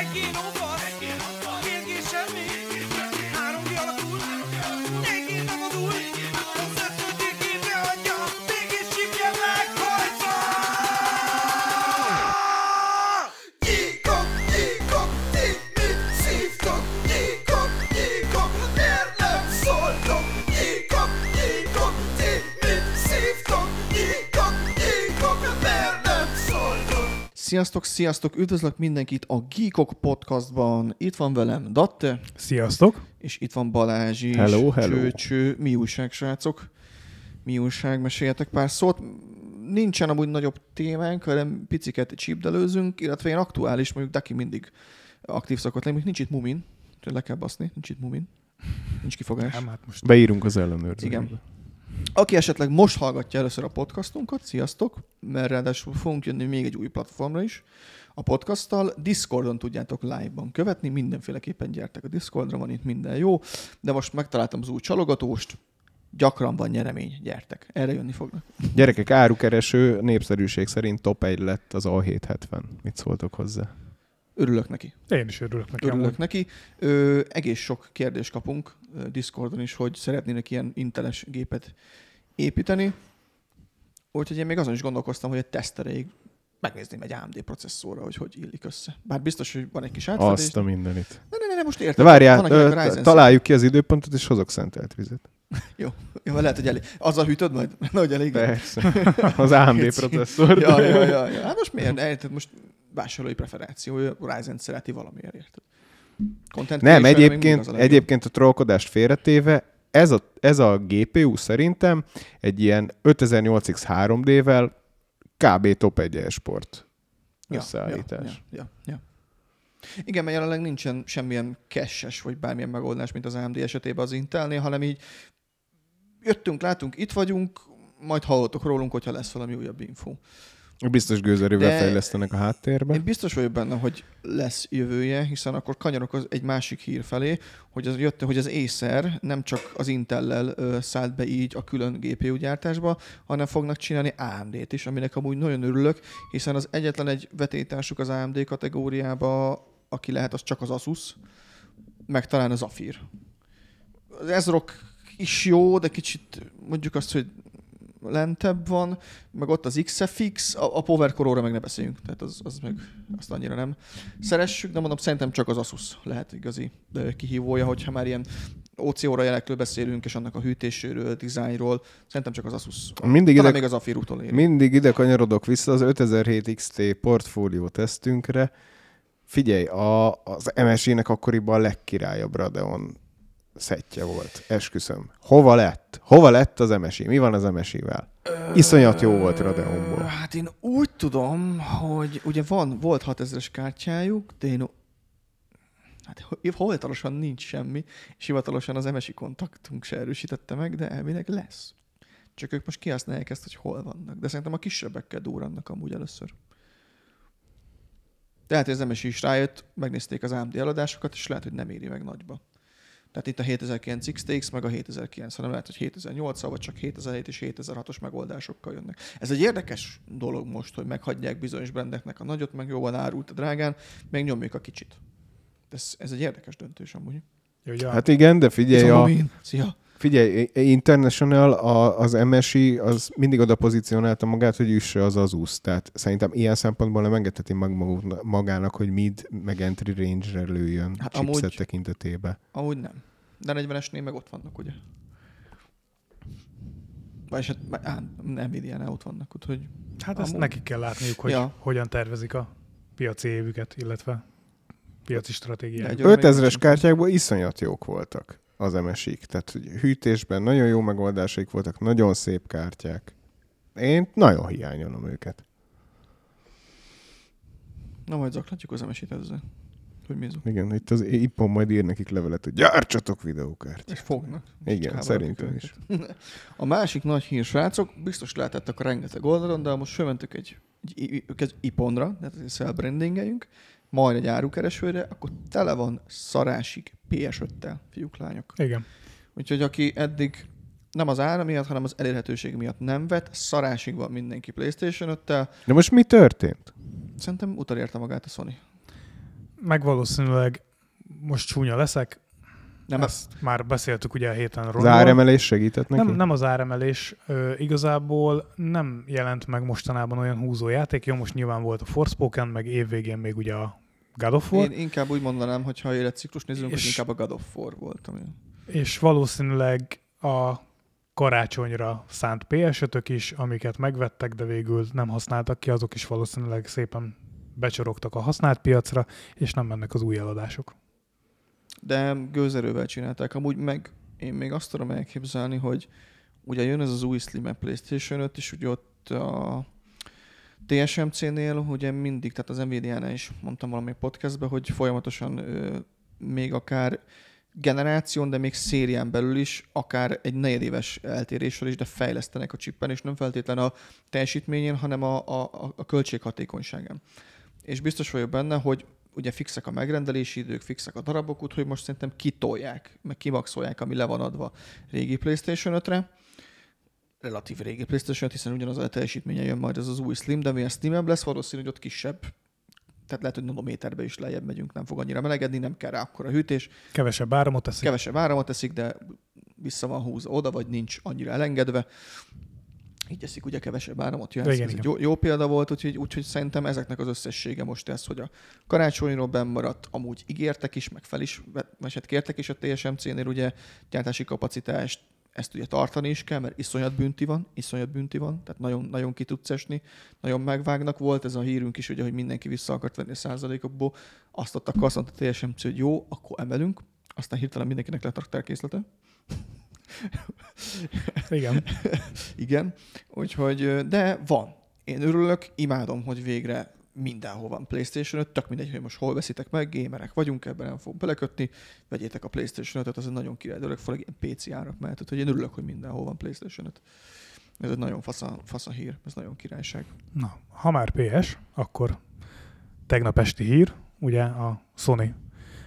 Neki no fasz, Sziasztok, sziasztok! Üdvözlök mindenkit a Geekok podcastban. Itt van velem Datte, Sziasztok! és itt van Balázs is. Hello, hello. Cső, cső. Mi újság, srácok? Mi újság? Meséljetek pár szót. Nincsen amúgy nagyobb témánk, hanem piciket csípdelőzünk, illetve én aktuális, mondjuk Daki mindig aktív szokott lenni, nincs itt Mumin, le kell baszni, nincs itt Mumin. Nincs kifogás. Nem, hát most Beírunk az ellenőrzőbe. Igen. Aki esetleg most hallgatja először a podcastunkat, sziasztok, mert ráadásul fogunk jönni még egy új platformra is, a podcasttal. Discordon tudjátok live-ban követni, mindenféleképpen gyertek a Discordra, van itt minden jó, de most megtaláltam az új csalogatóst, gyakran van nyeremény, gyertek, erre jönni fognak. Gyerekek, árukereső népszerűség szerint top 1 lett az A770. Mit szóltok hozzá? Örülök neki. én is örülök neki. Örülök amúgy. neki. Ö, egész sok kérdést kapunk Discordon is, hogy szeretnének ilyen inteles gépet építeni. Úgyhogy én még azon is gondolkoztam, hogy egy tesztereig megnézném egy AMD processzorra, hogy hogy illik össze. Bár biztos, hogy van egy kis átfedés. Azt a mindenit. Ne, ne, ne, ne, most érted. De várjál, Van, ö, találjuk ki az időpontot, és hozok szentelt vizet. Jó, lehet, hogy elég. Azzal hűtöd majd? Nagy elég. Persze. Az AMD processzor. Ja, ja, ja, ja. Hát most miért? Érted, most vásárlói preferációja, Ryzen szereti valamiért, érted? Content Nem, egyébként, a egyébként a trollkodást félretéve, ez a, ez a GPU szerintem egy ilyen 5008X 3D-vel kb. top 1 esport összeállítás. Ja, ja, ja. Igen, mert jelenleg nincsen semmilyen cache vagy bármilyen megoldás, mint az AMD esetében az Intelnél, hanem így jöttünk, látunk, itt vagyunk, majd hallottok rólunk, hogyha lesz valami újabb info. Biztos gőzerővel De- fejlesztenek a háttérben. Én biztos vagyok benne, hogy lesz jövője, hiszen akkor kanyarok az egy másik hír felé, hogy az jött, hogy az Acer nem csak az Intellel szállt be így a külön GPU gyártásba, hanem fognak csinálni AMD-t is, aminek amúgy nagyon örülök, hiszen az egyetlen egy vetétársuk az AMD kategóriába, aki lehet, az csak az Asus, meg talán az Zafir. Az Ezrock is jó, de kicsit mondjuk azt, hogy lentebb van, meg ott az XFX, a, a Power Core-ra meg ne beszéljünk, tehát az, az meg azt annyira nem szeressük, de mondom, szerintem csak az Asus lehet igazi kihívója, hogyha már ilyen OC óra jelekről beszélünk, és annak a hűtéséről, dizájnról, szerintem csak az Asus. Mindig Talán ide, még az Afir utolér. mindig ide kanyarodok vissza az 5007 XT portfólió tesztünkre. Figyelj, a, az MSI-nek akkoriban a legkirályabb Radeon szettje volt. Esküszöm. Hova lett? Hova lett az MSI? Mi van az MSI-vel? Iszonyat jó volt Radeonból. Hát én úgy tudom, hogy ugye van, volt 6000-es kártyájuk, de én hát hivatalosan nincs semmi, és hivatalosan az MSI kontaktunk se erősítette meg, de elvileg lesz. Csak ők most kihasználják ezt, hogy hol vannak. De szerintem a kisebbekkel durrannak amúgy először. Tehát az MSI is rájött, megnézték az AMD eladásokat, és lehet, hogy nem éri meg nagyba. Tehát itt a 7009 XTX, meg a 7009, hanem lehet, hogy 7008 vagy csak 7007 és 7006-os megoldásokkal jönnek. Ez egy érdekes dolog most, hogy meghagyják bizonyos brandeknek a nagyot, meg jóval árult a drágán, meg nyomjuk a kicsit. Ez, ez egy érdekes döntés amúgy. Jó, ja. Hát igen, de figyelj, a. Szia! Figyelj, International, a, az MSI, az mindig oda pozícionálta magát, hogy üsse az Asus. Tehát szerintem ilyen szempontból nem engedheti mag maguk- magának, hogy mid meg entry range-re lőjön Hát hát chipset amúgy- tekintetében. Amúgy nem. De 40-esnél meg ott vannak, ugye? Vagy hát, á, nem Nvidia-nál ott vannak, úgyhogy hát ezt amúgy- nekik kell látniuk, hogy Ja. hogyan tervezik a piaci évüket, illetve piaci stratégiát. Egy- Olyan még 5000-es nincs. kártyákból iszonyat jók voltak az MSI-k. Tehát hogy hűtésben nagyon jó megoldásaik voltak, nagyon szép kártyák. Én nagyon hiányolom őket. Na majd zaklatjuk az MSI-t ezzel. Hogy mi zok. Igen, itt az Ippon majd ír nekik levelet, hogy gyártsatok videókártyát. És fognak. Igen, szerintem őket. is. A másik nagy hír, srácok, biztos lehetettek a rengeteg oldalon, de most fölmentük egy, egy, egy, egy iponra, tehát egy majd egy árukeresőre, akkor tele van szarásig PS5-tel, fiúk, lányok. Igen. Úgyhogy aki eddig nem az ára miatt, hanem az elérhetőség miatt nem vett, szarásig van mindenki PlayStation 5-tel. De most mi történt? Szerintem utolérte magát a Sony. meg valószínűleg most csúnya leszek, Nem, ezt már beszéltük ugye a héten Az róla. áremelés segített neki? Nem, nem az áremelés, ö, igazából nem jelent meg mostanában olyan húzó játék. Jó, most nyilván volt a Forspoken, meg évvégén még ugye a God of War, én inkább úgy mondanám, hogy ha életciklus nézünk, És- hogy inkább a God of War volt. Ami... és valószínűleg a karácsonyra szánt ps is, amiket megvettek, de végül nem használtak ki, azok is valószínűleg szépen becsorogtak a használt piacra, és nem mennek az új eladások. De gőzerővel csinálták. Amúgy meg én még azt tudom elképzelni, hogy ugye jön ez az új Slim PlayStation 5, és ugye ott a TSMC-nél ugye mindig, tehát az Nvidia-nál is mondtam valami podcastben, hogy folyamatosan ö, még akár generáción, de még szérián belül is, akár egy negyedéves eltéréssel is, de fejlesztenek a chippen, és nem feltétlen a teljesítményén, hanem a, a, a költséghatékonyságán. És biztos vagyok benne, hogy ugye fixek a megrendelési idők, fixek a darabok, úgyhogy most szerintem kitolják, meg kimaxolják, ami le van adva régi PlayStation 5-re, relatív régi PlayStation 5, hiszen ugyanaz a teljesítménye jön majd ez az új Slim, de mivel Slim lesz, valószínű, hogy ott kisebb, tehát lehet, hogy nanométerbe is lejjebb megyünk, nem fog annyira melegedni, nem kell rá akkora hűtés, Kevesebb áramot teszik. kevesebb áramot teszik, de vissza van húzva oda, vagy nincs annyira elengedve. Így eszik, ugye kevesebb áramot jöhet. Igen, Ez egy igen. jó, jó, példa volt, úgyhogy, úgyhogy szerintem ezeknek az összessége most ez, hogy a karácsonyról bennmaradt, amúgy ígértek is, meg fel is, vagy hát kértek is a TSMC-nél ugye gyártási kapacitást, ezt ugye tartani is kell, mert iszonyat bünti van, iszonyat bünti van, tehát nagyon, nagyon ki tudsz esni, nagyon megvágnak. Volt ez a hírünk is, ugye, hogy mindenki vissza akart venni a százalékokból. Azt ott akkor azt mondta a TSMC, hogy jó, akkor emelünk, aztán hirtelen mindenkinek lett raktárkészlete. Igen. Igen, úgyhogy, de van. Én örülök, imádom, hogy végre mindenhol van PlayStation 5, tök mindegy, hogy most hol veszitek meg, gamerek vagyunk, ebben nem fogunk belekötni, vegyétek a PlayStation 5-öt, az egy nagyon király dolog, főleg ilyen PC árak mellett, hogy én örülök, hogy mindenhol van PlayStation 5. Ez egy nagyon fasza, fasza hír, ez nagyon királyság. Na, ha már PS, akkor tegnap esti hír, ugye a Sony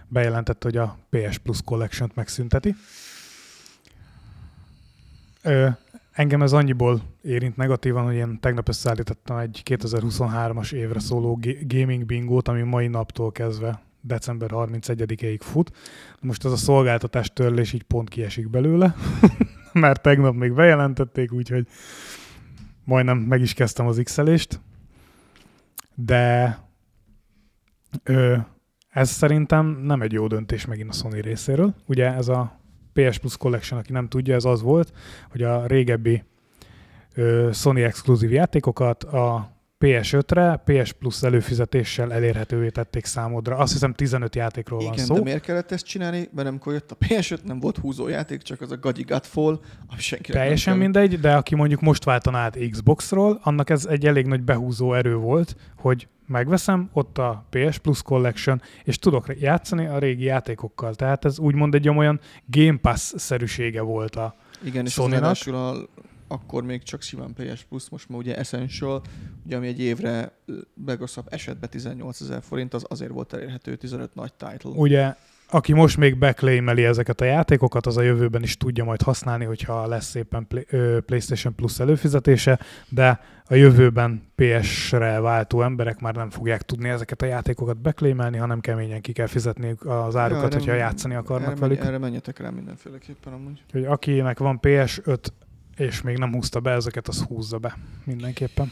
bejelentette, hogy a PS Plus Collection-t megszünteti. Ö, engem ez annyiból érint negatívan, hogy én tegnap összeállítottam egy 2023-as évre szóló ga- gaming bingót, ami mai naptól kezdve december 31-ig fut. Most ez a szolgáltatás törlés így pont kiesik belőle, mert tegnap még bejelentették, úgyhogy majdnem meg is kezdtem az x de ö, ez szerintem nem egy jó döntés megint a Sony részéről. Ugye ez a PS Plus Collection, aki nem tudja, ez az volt, hogy a régebbi Sony exkluzív játékokat a PS5-re PS Plus előfizetéssel elérhetővé tették számodra. Azt hiszem 15 játékról van Igen, szó. de miért kellett ezt csinálni? Mert amikor jött a PS5, nem volt húzójáték, csak az a gagyi Godfall, ami senkinek Teljesen mindegy, de aki mondjuk most váltaná át Xboxról, annak ez egy elég nagy behúzó erő volt, hogy megveszem ott a PS Plus Collection, és tudok játszani a régi játékokkal. Tehát ez úgymond egy olyan Game Pass-szerűsége volt a... Igen, és Sony-nak. a, akkor még csak simán PS Plus, most már ugye Essential, ugye ami egy évre legrosszabb esetben 18 ezer forint, az azért volt elérhető 15 nagy title. Ugye, aki most még beclaimeli ezeket a játékokat, az a jövőben is tudja majd használni, hogyha lesz ö, PlayStation Plus előfizetése, de a jövőben PS-re váltó emberek már nem fogják tudni ezeket a játékokat beclaimelni, hanem keményen ki kell fizetniük az árukat, erre- hogyha játszani akarnak erre, velük. Erre menjetek rá mindenféleképpen amúgy. Úgyhogy akinek van PS5, és még nem húzta be ezeket, az húzza be mindenképpen.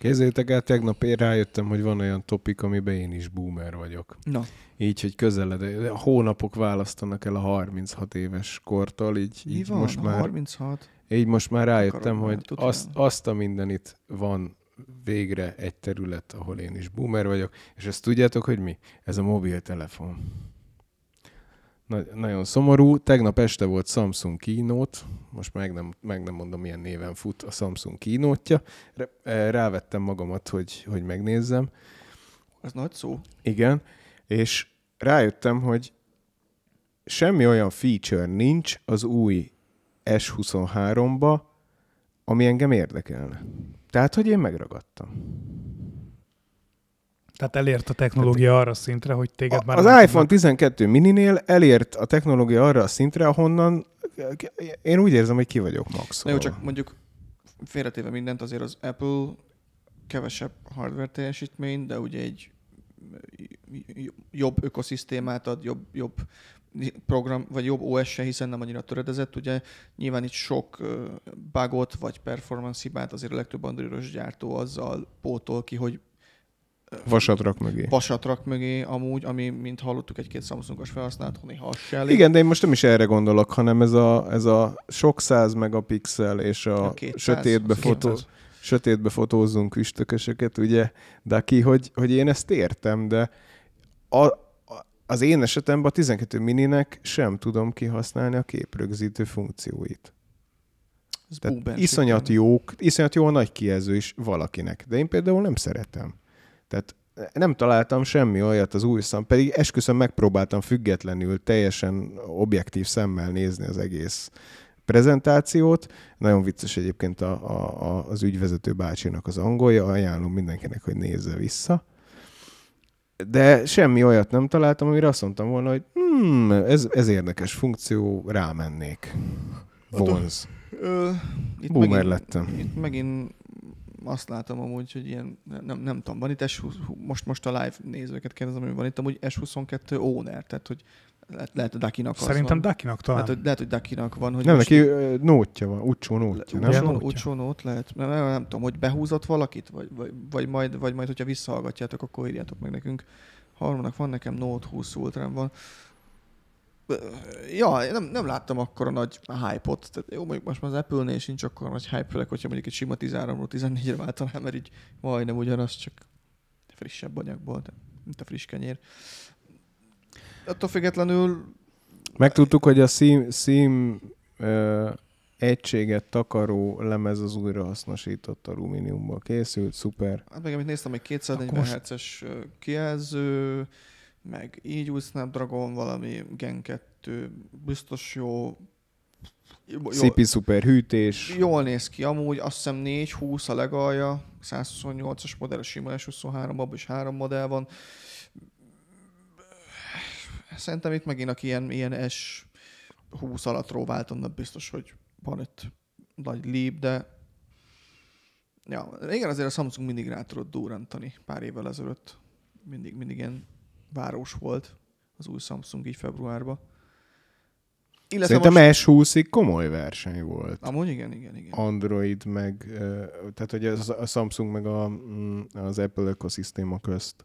Kézzétek el, tegnap én rájöttem, hogy van olyan topik, amiben én is boomer vagyok. Na, Így, hogy közeled, a hónapok választanak el a 36 éves kortól, így, mi így van? most már 36? Így most már rájöttem, Akarom, hogy azt, azt a mindenit van végre egy terület, ahol én is boomer vagyok, és ezt tudjátok, hogy mi? Ez a mobiltelefon. Na, nagyon szomorú. Tegnap este volt Samsung keynote, most meg nem, meg nem mondom, milyen néven fut a Samsung keynote-ja. Rá- Rávettem magamat, hogy, hogy megnézzem. Ez nagy szó. Igen, és rájöttem, hogy semmi olyan feature nincs az új S23-ba, ami engem érdekelne. Tehát, hogy én megragadtam. Tehát elért a technológia arra szintre, hogy téged már Az iPhone tudnak- 12 mininél elért a technológia arra a szintre, ahonnan én úgy érzem, hogy ki vagyok Na maxolva. jó, csak mondjuk félretéve mindent, azért az Apple kevesebb hardware teljesítmény, de ugye egy jobb ökoszisztémát ad, jobb, jobb program, vagy jobb OS-se, hiszen nem annyira töredezett. Ugye nyilván itt sok bugot, vagy performance hibát azért a legtöbb androidos gyártó azzal pótol ki, hogy Vasat rak mögé. vasat rak mögé amúgy, ami, mint hallottuk, egy-két Samsungos felhasználat, néha az se elég. Igen, de én most nem is erre gondolok, hanem ez a, ez a sok száz megapixel és a, A 200, sötétbe, fotó, 200. sötétbe fotózzunk üstökösöket, ugye, de ki, hogy, hogy én ezt értem, de a, az én esetemben a 12 mininek sem tudom kihasználni a képrögzítő funkcióit. Ez Tehát iszonyat jók, iszonyat jó a nagy kijelző is valakinek, de én például nem szeretem. Tehát nem találtam semmi olyat az új szám, pedig esküszöm megpróbáltam függetlenül, teljesen objektív szemmel nézni az egész prezentációt. Nagyon vicces egyébként a, a, a, az ügyvezető bácsinak az angolja, ajánlom mindenkinek, hogy nézze vissza. De semmi olyat nem találtam, amire azt mondtam volna, hogy hmm, ez, ez érdekes funkció, rámennék. Vonz. Ö, itt Boomer megint, lettem. Itt megint azt látom amúgy, hogy ilyen, nem, nem tudom, van itt S20, most, most a live nézőket kérdezem, hogy van itt amúgy S22 owner, tehát hogy lehet, lehet a Dakinak az Szerintem van. Dakinak talán. Hát, hogy, lehet, hogy Dakinak van, hogy Nem, most neki nótja van, Ucsó nótja, nem? Ugye? Ucsó. Ucsó nót lehet, nem, nem, nem tudom, hogy behúzott valakit, vagy, vagy, vagy, majd, vagy majd, hogyha visszahallgatjátok, akkor írjátok meg nekünk. Harmanak van nekem Note 20 Ultrám van. Ja, nem, nem láttam akkor a nagy hype-ot. Tehát jó, mondjuk most már az Apple-nél sincs akkor nagy hype, főleg, hogyha mondjuk egy sima 13-ról 14-re váltanám, mert így majdnem ugyanaz, csak frissebb anyagból, mint a friss kenyér. Attól függetlenül Megtudtuk, hogy a SIM, SIM ö, egységet takaró lemez az újrahasznosított alumíniumból készült, szuper. Hát meg amit néztem, egy 240 Akkor most- Hz-es kijelző, meg így új Snapdragon, valami Gen 2, biztos jó. Jó, Szipi szuper hűtés. jól néz ki, amúgy azt hiszem 420 a legalja, 128-as modell, a sima S23, abban is három modell van. Szerintem itt megint aki ilyen, ilyen S20 alattról váltanak, biztos, hogy van itt nagy lép, de ja, igen, azért a Samsung mindig rá tudott durrantani pár évvel ezelőtt. Mindig, mindig ilyen város volt az új Samsung így februárban. Illetve Szerintem most... S20-ig komoly verseny volt. Amúgy igen, igen, igen. Android meg, tehát hogy a Samsung meg a, mm, az Apple ökoszisztéma közt.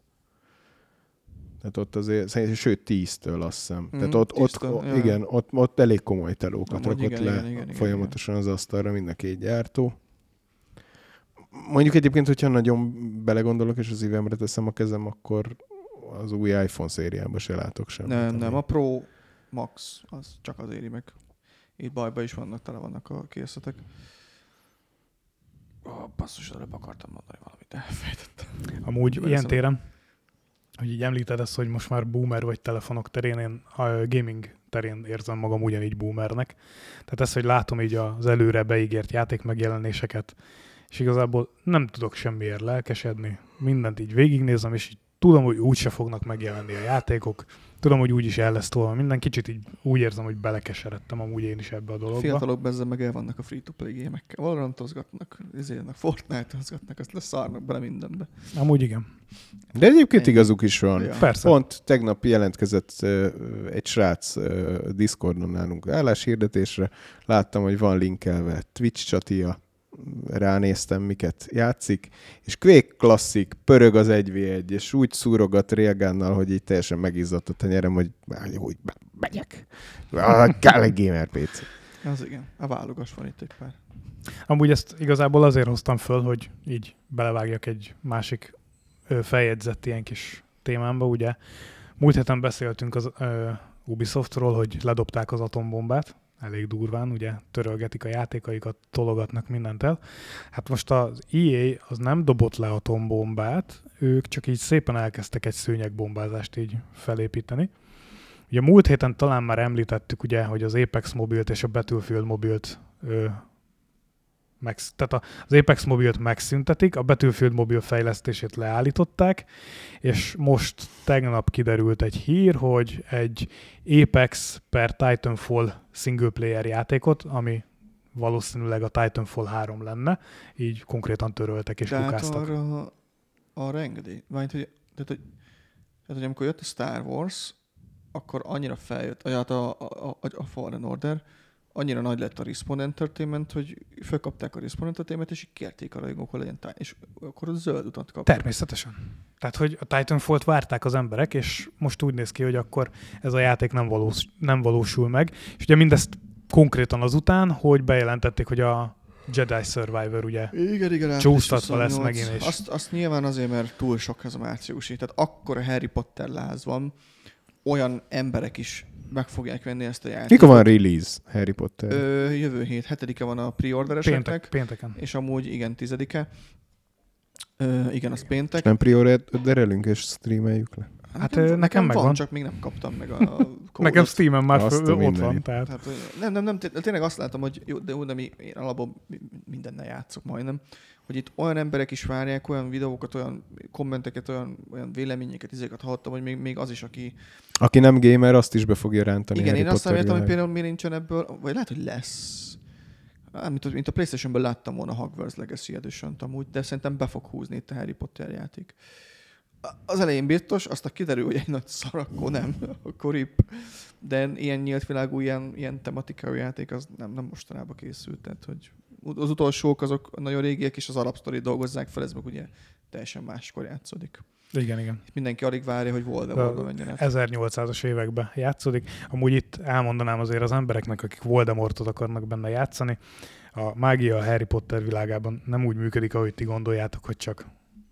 Tehát ott azért, szerintem, sőt 10-től azt hiszem. Mhm, Tehát ott, 10-től, ott igen, ott, ott elég komoly telókat Amúgy rakott igen, le igen, igen, igen, folyamatosan az asztalra mind a két gyártó. Mondjuk egyébként, hogyha nagyon belegondolok, és az ívemre teszem a kezem, akkor az új iPhone szériába se látok semmit. Nem, ami- nem, a Pro Max az csak az éri meg. Itt bajba is vannak, tele vannak a készletek. Oh, basszus, előbb akartam mondani valamit, elfejtettem. Amúgy Kivel ilyen téren, hogy így említed ezt, hogy most már boomer vagy telefonok terén, én a gaming terén érzem magam ugyanígy boomernek. Tehát ez, hogy látom így az előre beígért játék megjelenéseket, és igazából nem tudok semmiért lelkesedni. Mindent így végignézem, és így tudom, hogy úgyse fognak megjelenni a játékok, tudom, hogy úgyis el lesz tolva minden, kicsit így úgy érzem, hogy belekeseredtem amúgy én is ebbe a dologba. Fiatalok bezzen meg el vannak a free-to-play gémekkel. Valorantozgatnak, izélnek, Fortnite-ozgatnak, azt leszarnak bele mindenbe. Amúgy igen. De egyébként igazuk is van. Ja. Persze. Pont tegnap jelentkezett ö, egy srác ö, Discordon nálunk álláshirdetésre. Láttam, hogy van linkelve Twitch csatia, ránéztem, miket játszik, és Quake Classic pörög az 1v1, és úgy szúrogat Railgunnal, hogy így teljesen megizzadt a tenyerem, hogy úgy megyek. Kell egy gamer PC. Az igen, a válogas van itt egy pár. Amúgy ezt igazából azért hoztam föl, hogy így belevágjak egy másik feljegyzett ilyen kis témámba, ugye. Múlt héten beszéltünk az ö, Ubisoftról, hogy ledobták az atombombát, elég durván, ugye törölgetik a játékaikat, tologatnak mindent el. Hát most az EA az nem dobott le atombombát, ők csak így szépen elkezdtek egy szőnyegbombázást így felépíteni. Ugye múlt héten talán már említettük, ugye, hogy az Apex mobilt és a Battlefield mobilt ö, meg, tehát a, az Apex mobilt megszüntetik, a Battlefield mobil fejlesztését leállították, és most tegnap kiderült egy hír, hogy egy Apex per Titanfall single player játékot, ami valószínűleg a Titanfall 3 lenne, így konkrétan töröltek és De hát kukáztak. arra arra engedély. Ványt, hogy, tehát, hogy hogy amikor jött a Star Wars, akkor annyira feljött, hát a, a, a, a Fallen Order, annyira nagy lett a Respawn Entertainment, hogy fölkapták a Respawn Entertainment, és így kérték a rajongók, hogy legyen és akkor a zöld utat kaptak. Természetesen. Tehát, hogy a Titanfall-t várták az emberek, és most úgy néz ki, hogy akkor ez a játék nem, valós, nem valósul meg. És ugye mindezt konkrétan azután, hogy bejelentették, hogy a Jedi Survivor ugye Igen, igen. Csúsztatva lesz 28. megint, és- Azt, azt nyilván azért, mert túl sok ez a márciusi. Tehát akkor a Harry Potter láz van, olyan emberek is meg fogják venni ezt a játékot. Mikor van release Harry Potter? Ö, jövő hét, hetedike van a péntek, pre-ordereseknek, pénteken. és amúgy igen, tizedike. Ö, igen, az péntek. Nem priorderelünk és streameljük le? Hát, ö, nekem van, megvan. csak még nem kaptam meg a kódot. Nekem Steam-en már Azt föl, ott van, mindenit. tehát Tehát, hogy nem, nem, nem, té- tényleg azt látom, hogy jó, de, jó, de mi, én alapból mi- mindennel játszok majdnem, hogy itt olyan emberek is várják, olyan videókat, olyan kommenteket, olyan, olyan véleményeket, izéket hallottam, hogy még, még az is, aki... Aki nem gamer, azt is be fogja rántani Igen, Harry én azt nem Potter értem, hogy például miért nincsen ebből, vagy lehet, hogy lesz. Á, mint, a- mint a Playstation-ből láttam volna Hogwarts Legacy edition amúgy, de szerintem be fog húzni itt a Harry Potter játék. Az elején biztos, aztán kiderül, hogy egy nagy szar, akkor nem, akkor rip. De ilyen nyílt világú, ilyen, ilyen tematikájú játék, az nem, nem mostanában készült. Tehát, hogy az utolsók azok nagyon régiek, és az Arab Story dolgozzák fel, ez meg ugye teljesen máskor játszódik. igen, igen. Mindenki alig várja, hogy Voldemortba menjen át. 1800-as években játszódik. Amúgy itt elmondanám azért az embereknek, akik Voldemortot akarnak benne játszani, a mágia a Harry Potter világában nem úgy működik, ahogy ti gondoljátok, hogy csak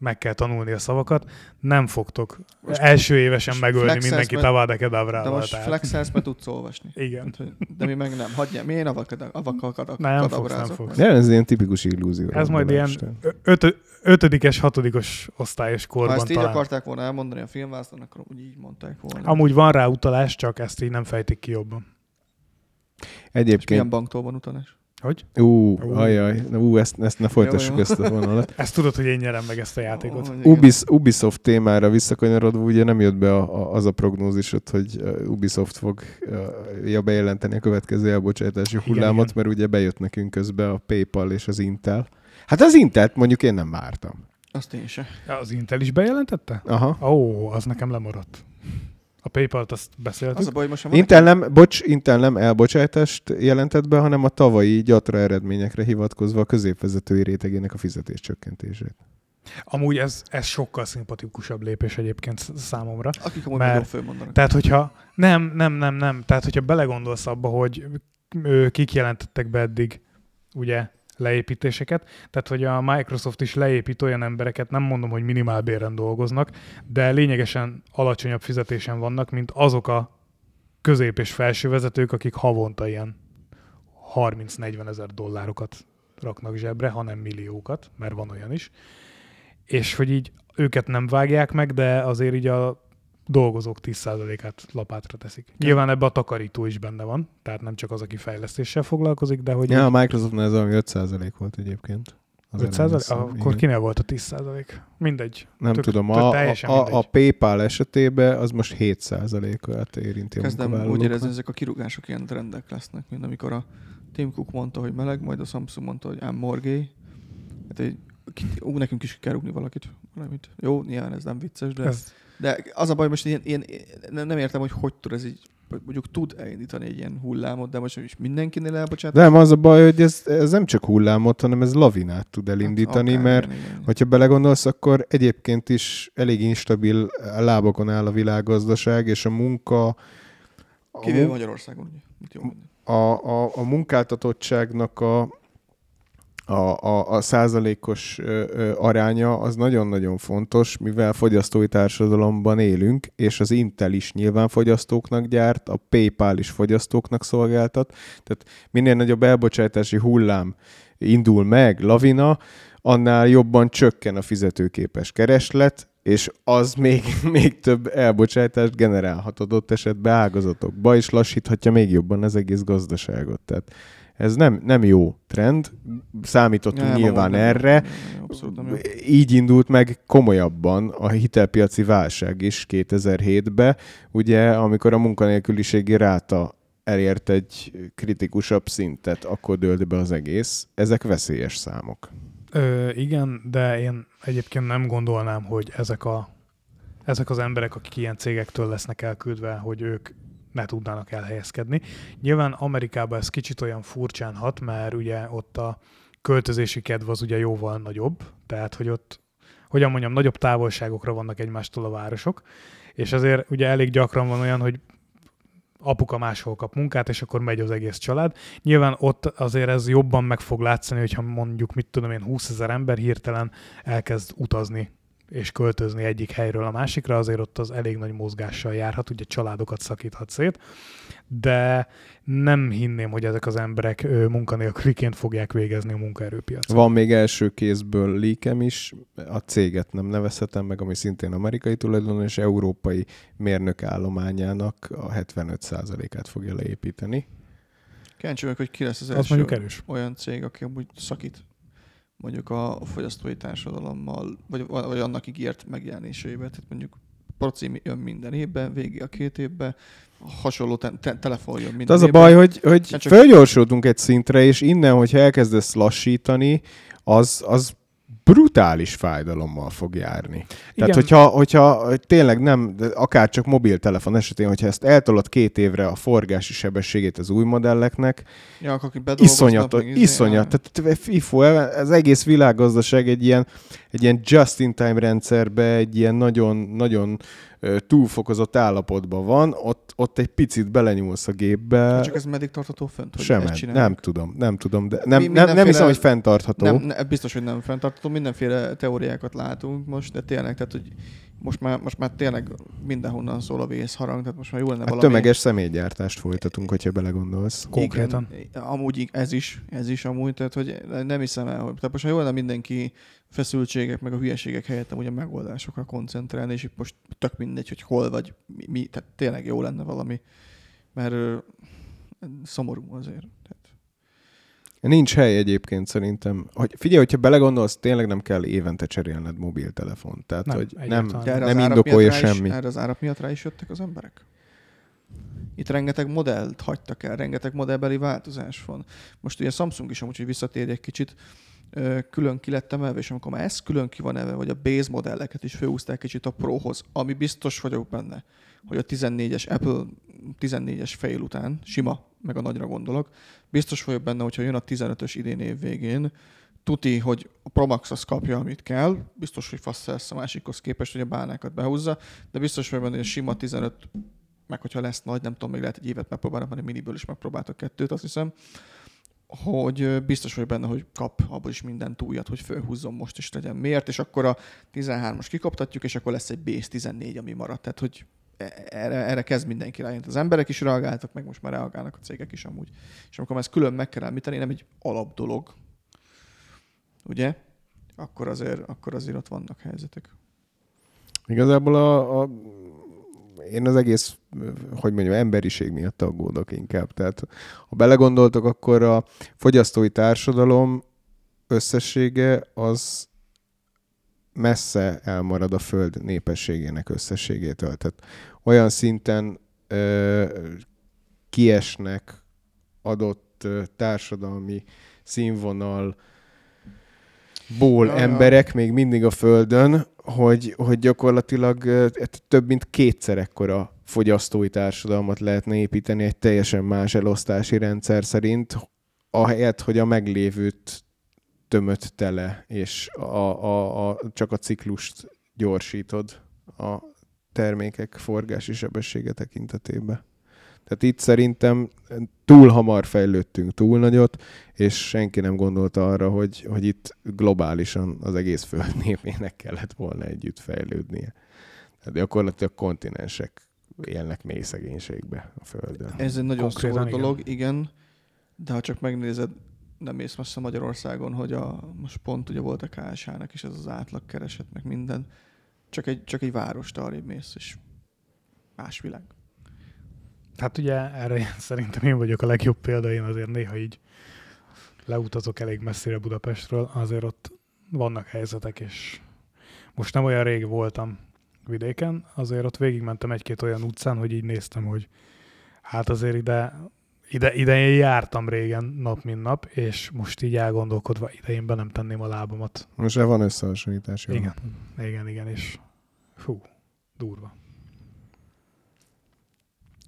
meg kell tanulni a szavakat. Nem fogtok Most- első évesen most megölni mindenki Tavada De Kedavrával. most flexelsz, mert tudsz olvasni. Igen. De mi meg nem. Hagyjál, mi én avakkal Nem fogsz, nem fogsz. De ez ilyen tipikus illúzió. Ez majd ilyen tehát. ötö, ötödikes, hatodikos osztályos Ha korban ezt így talán. akarták volna elmondani a filmvászon, akkor úgy így mondták volna. Amúgy van rá utalás, csak ezt így nem fejtik ki jobban. És milyen Egyébként, banktól van utalás? Hogy? ú, ajaj, na, ú, ezt, ezt ne folytassuk jó. ezt a vonalat. Ezt tudod, hogy én nyerem meg ezt a játékot. Igen. Ubis, Ubisoft témára visszakanyarodva, ugye nem jött be a, a, az a prognózisod, hogy Ubisoft fog uh, ja, bejelenteni a következő elbocsátási hullámot, igen. mert ugye bejött nekünk közbe a PayPal és az Intel. Hát az Intelt mondjuk én nem vártam. Azt én se. Az Intel is bejelentette? Aha. Ó, az nekem lemaradt. A PayPal-t azt beszéltük. Az a baj, most Intel nem, bocs, Intel nem elbocsátást jelentett be, hanem a tavalyi gyatra eredményekre hivatkozva a középvezetői rétegének a fizetés csökkentését. Amúgy ez, ez sokkal szimpatikusabb lépés egyébként sz- számomra. akik amúgy Mert- fölmondanak. Tehát, hogyha nem, nem, nem, nem. Tehát, hogyha belegondolsz abba, hogy ö, kik jelentettek be eddig, ugye, leépítéseket. Tehát, hogy a Microsoft is leépít olyan embereket, nem mondom, hogy minimálbéren dolgoznak, de lényegesen alacsonyabb fizetésen vannak, mint azok a közép- és felső vezetők, akik havonta ilyen 30-40 ezer dollárokat raknak zsebre, hanem milliókat, mert van olyan is. És hogy így őket nem vágják meg, de azért így a dolgozók 10%-át lapátra teszik. Nyilván ebbe a takarító is benne van, tehát nem csak az, aki fejlesztéssel foglalkozik, de hogy Ja, a Microsoftnál ez valami 5% volt egyébként. Az 5 ellenőrző, Akkor igen. kinél volt a 10 Mindegy. Nem Tök- tudom, tök a, a, a, mindegy. a PayPal esetében az most 7%-át érinti a Kezdem úgy munkavállalókat. érezni, ezek a kirúgások ilyen trendek lesznek, mint amikor a Tim Cook mondta, hogy meleg, majd a Samsung mondta, hogy ám morgé. Hát egy, ú, nekünk is kell rúgni valakit. Valamit. Jó, nyilván ez nem vicces, de, Ez, de az a baj, most ilyen, ilyen, nem, nem értem, hogy hogy tud ez így, mondjuk tud elindítani egy ilyen hullámot, de most is mindenkinél elbocsát. De nem, az a baj, hogy ez, ez nem csak hullámot, hanem ez lavinát tud elindítani, akár, mert igen, igen. hogyha belegondolsz, akkor egyébként is elég instabil lábokon áll a világgazdaság, és a munka, a, Kivéve Magyarországon, ugye? A, a, a munkáltatottságnak a, a, a, a százalékos ö, ö, aránya az nagyon-nagyon fontos, mivel fogyasztói társadalomban élünk, és az Intel is nyilván fogyasztóknak gyárt, a PayPal is fogyasztóknak szolgáltat, tehát minél nagyobb elbocsátási hullám indul meg, lavina, annál jobban csökken a fizetőképes kereslet, és az még, még több elbocsátást generálhat adott esetben ágazatokba, és lassíthatja még jobban az egész gazdaságot. Tehát ez nem, nem jó trend, számítottunk Nem, nyilván nem, erre, nem, Abszolút nem jó. így indult meg komolyabban a hitelpiaci válság is 2007-ben, ugye, amikor a munkanélküliségi ráta elért egy kritikusabb szintet, akkor dőlt be az egész. Ezek veszélyes számok. Ö, igen, de én egyébként nem gondolnám, hogy ezek a ezek az emberek, akik ilyen cégektől lesznek elküldve, hogy ők ne tudnának elhelyezkedni. Nyilván Amerikában ez kicsit olyan furcsán hat, mert ugye ott a költözési kedv az ugye jóval nagyobb, tehát hogy ott, hogyan mondjam, nagyobb távolságokra vannak egymástól a városok, és azért ugye elég gyakran van olyan, hogy apuka máshol kap munkát, és akkor megy az egész család. Nyilván ott azért ez jobban meg fog látszani, hogyha mondjuk, mit tudom én, 20 ezer ember hirtelen elkezd utazni és költözni egyik helyről a másikra, azért ott az elég nagy mozgással járhat, ugye családokat szakíthat szét, de nem hinném, hogy ezek az emberek munkanélküliként fogják végezni a munkaerőpiacon. Van még első kézből líkem is, a céget nem nevezhetem meg, ami szintén amerikai tulajdonú, és európai mérnök állományának a 75%-át fogja leépíteni. Kíváncsi vagyok, hogy ki lesz az Az első erős. olyan cég, aki amúgy szakít mondjuk a fogyasztói társadalommal, vagy, vagy annak ígért megjelenésével. Tehát mondjuk proci jön minden évben, végig a két évben, hasonló te- te- telefon jön minden De az a évben. baj, hogy, hogy csak- fölgyorsultunk egy szintre, és innen, hogyha elkezdesz lassítani, az, az brutális fájdalommal fog járni. Igen. Tehát, hogyha, hogyha tényleg nem, akár csak mobiltelefon esetén, hogyha ezt eltolod két évre a forgási sebességét az új modelleknek, Ja, iszonyat, izé, iszonyat. Tehát FIFO, az egész világgazdaság egy ilyen, egy ilyen just-in-time rendszerbe, egy ilyen nagyon, nagyon túlfokozott állapotban van, ott, ott egy picit belenyúlsz a gépbe, Csak ez meddig tartható fönt, hogy sem, nem tudom, nem tudom, de nem, Mi- nem, nem hiszem, hogy fenntartható. Nem, ne, biztos, hogy nem fenntartható. Mindenféle teóriákat látunk most, de tényleg, tehát, hogy most már, most már tényleg mindenhonnan szól a vészharang, tehát most már jó lenne Hát valami... tömeges személygyártást folytatunk, hogyha belegondolsz. Konkrétan. Igen, amúgy ez is, ez is amúgy, tehát hogy nem hiszem el, hogy tehát most már jó lenne mindenki feszültségek, meg a hülyeségek helyett amúgy a megoldásokra koncentrálni, és itt most tök mindegy, hogy hol vagy, mi, mi tehát tényleg jó lenne valami, mert ö, szomorú azért. Tehát, Nincs hely egyébként szerintem. Hogy, figyelj, hogyha belegondolsz, tényleg nem kell évente cserélned mobiltelefon. Tehát, Nem, hogy nem, nem indokolja rá is- semmi. Erre az árak miatt rá is jöttek az emberek? Itt rengeteg modellt hagytak el, rengeteg modellbeli változás van. Most ugye Samsung is amúgy, hogy visszatérj egy kicsit, külön ki lett emelve, és amikor már ez külön ki van emelve, vagy a base modelleket is főhúzták kicsit a Prohoz, ami biztos vagyok benne, hogy a 14-es Apple 14-es fail után, sima, meg a nagyra gondolok, biztos vagyok benne, hogyha jön a 15-ös idén év végén, tuti, hogy a Pro Max az kapja, amit kell, biztos, hogy fasz lesz a másikhoz képest, hogy a bánákat behúzza, de biztos vagyok benne, hogy a sima 15 meg hogyha lesz nagy, nem tudom, még lehet egy évet megpróbálnak, mert miniből is megpróbáltak kettőt, azt hiszem, hogy biztos vagy benne, hogy kap abból is minden túljat, hogy fölhúzzon most is legyen. Miért? És akkor a 13-as kikaptatjuk, és akkor lesz egy base 14, ami maradt. Tehát, hogy erre, erre kezd mindenki rájönni. Az emberek is reagáltak, meg most már reagálnak a cégek is amúgy. És amikor ezt külön meg kell említeni, nem egy alap dolog, ugye? Akkor azért, akkor azért ott vannak helyzetek. Igazából a, a, én az egész, hogy mondjam, emberiség miatt aggódok inkább. Tehát ha belegondoltok, akkor a fogyasztói társadalom összessége az messze elmarad a Föld népességének összességétől. Tehát olyan szinten ö, kiesnek adott ö, társadalmi színvonal ból Ja, ja. emberek még mindig a Földön, hogy, hogy gyakorlatilag ö, több mint kétszer ekkora fogyasztói társadalmat lehetne építeni egy teljesen más elosztási rendszer szerint, ahelyett, hogy a meglévőt tömött tele, és a, a, a, csak a ciklust gyorsítod a termékek forgási sebessége tekintetében. Tehát itt szerintem túl hamar fejlődtünk túl nagyot, és senki nem gondolta arra, hogy, hogy itt globálisan az egész föld népének kellett volna együtt fejlődnie. Tehát gyakorlatilag kontinensek élnek mély szegénységbe a földön. Ez egy nagyon Konkrétan igen. dolog, igen, de ha csak megnézed, nem mész messze Magyarországon, hogy a, most pont ugye volt a KSH-nak is ez az átlag kereset, meg minden, csak egy, csak egy várost arrébb mész, és más világ. Hát ugye erre szerintem én vagyok a legjobb példa, én azért néha így leutazok elég messzire Budapestről, azért ott vannak helyzetek, és most nem olyan rég voltam vidéken, azért ott végigmentem egy-két olyan utcán, hogy így néztem, hogy hát azért ide, ide, ide én jártam régen nap, mint nap, és most így elgondolkodva ide én be nem tenném a lábamat. Most van összehasonlítás. jó? Igen, igen, igen, és fú, Durva.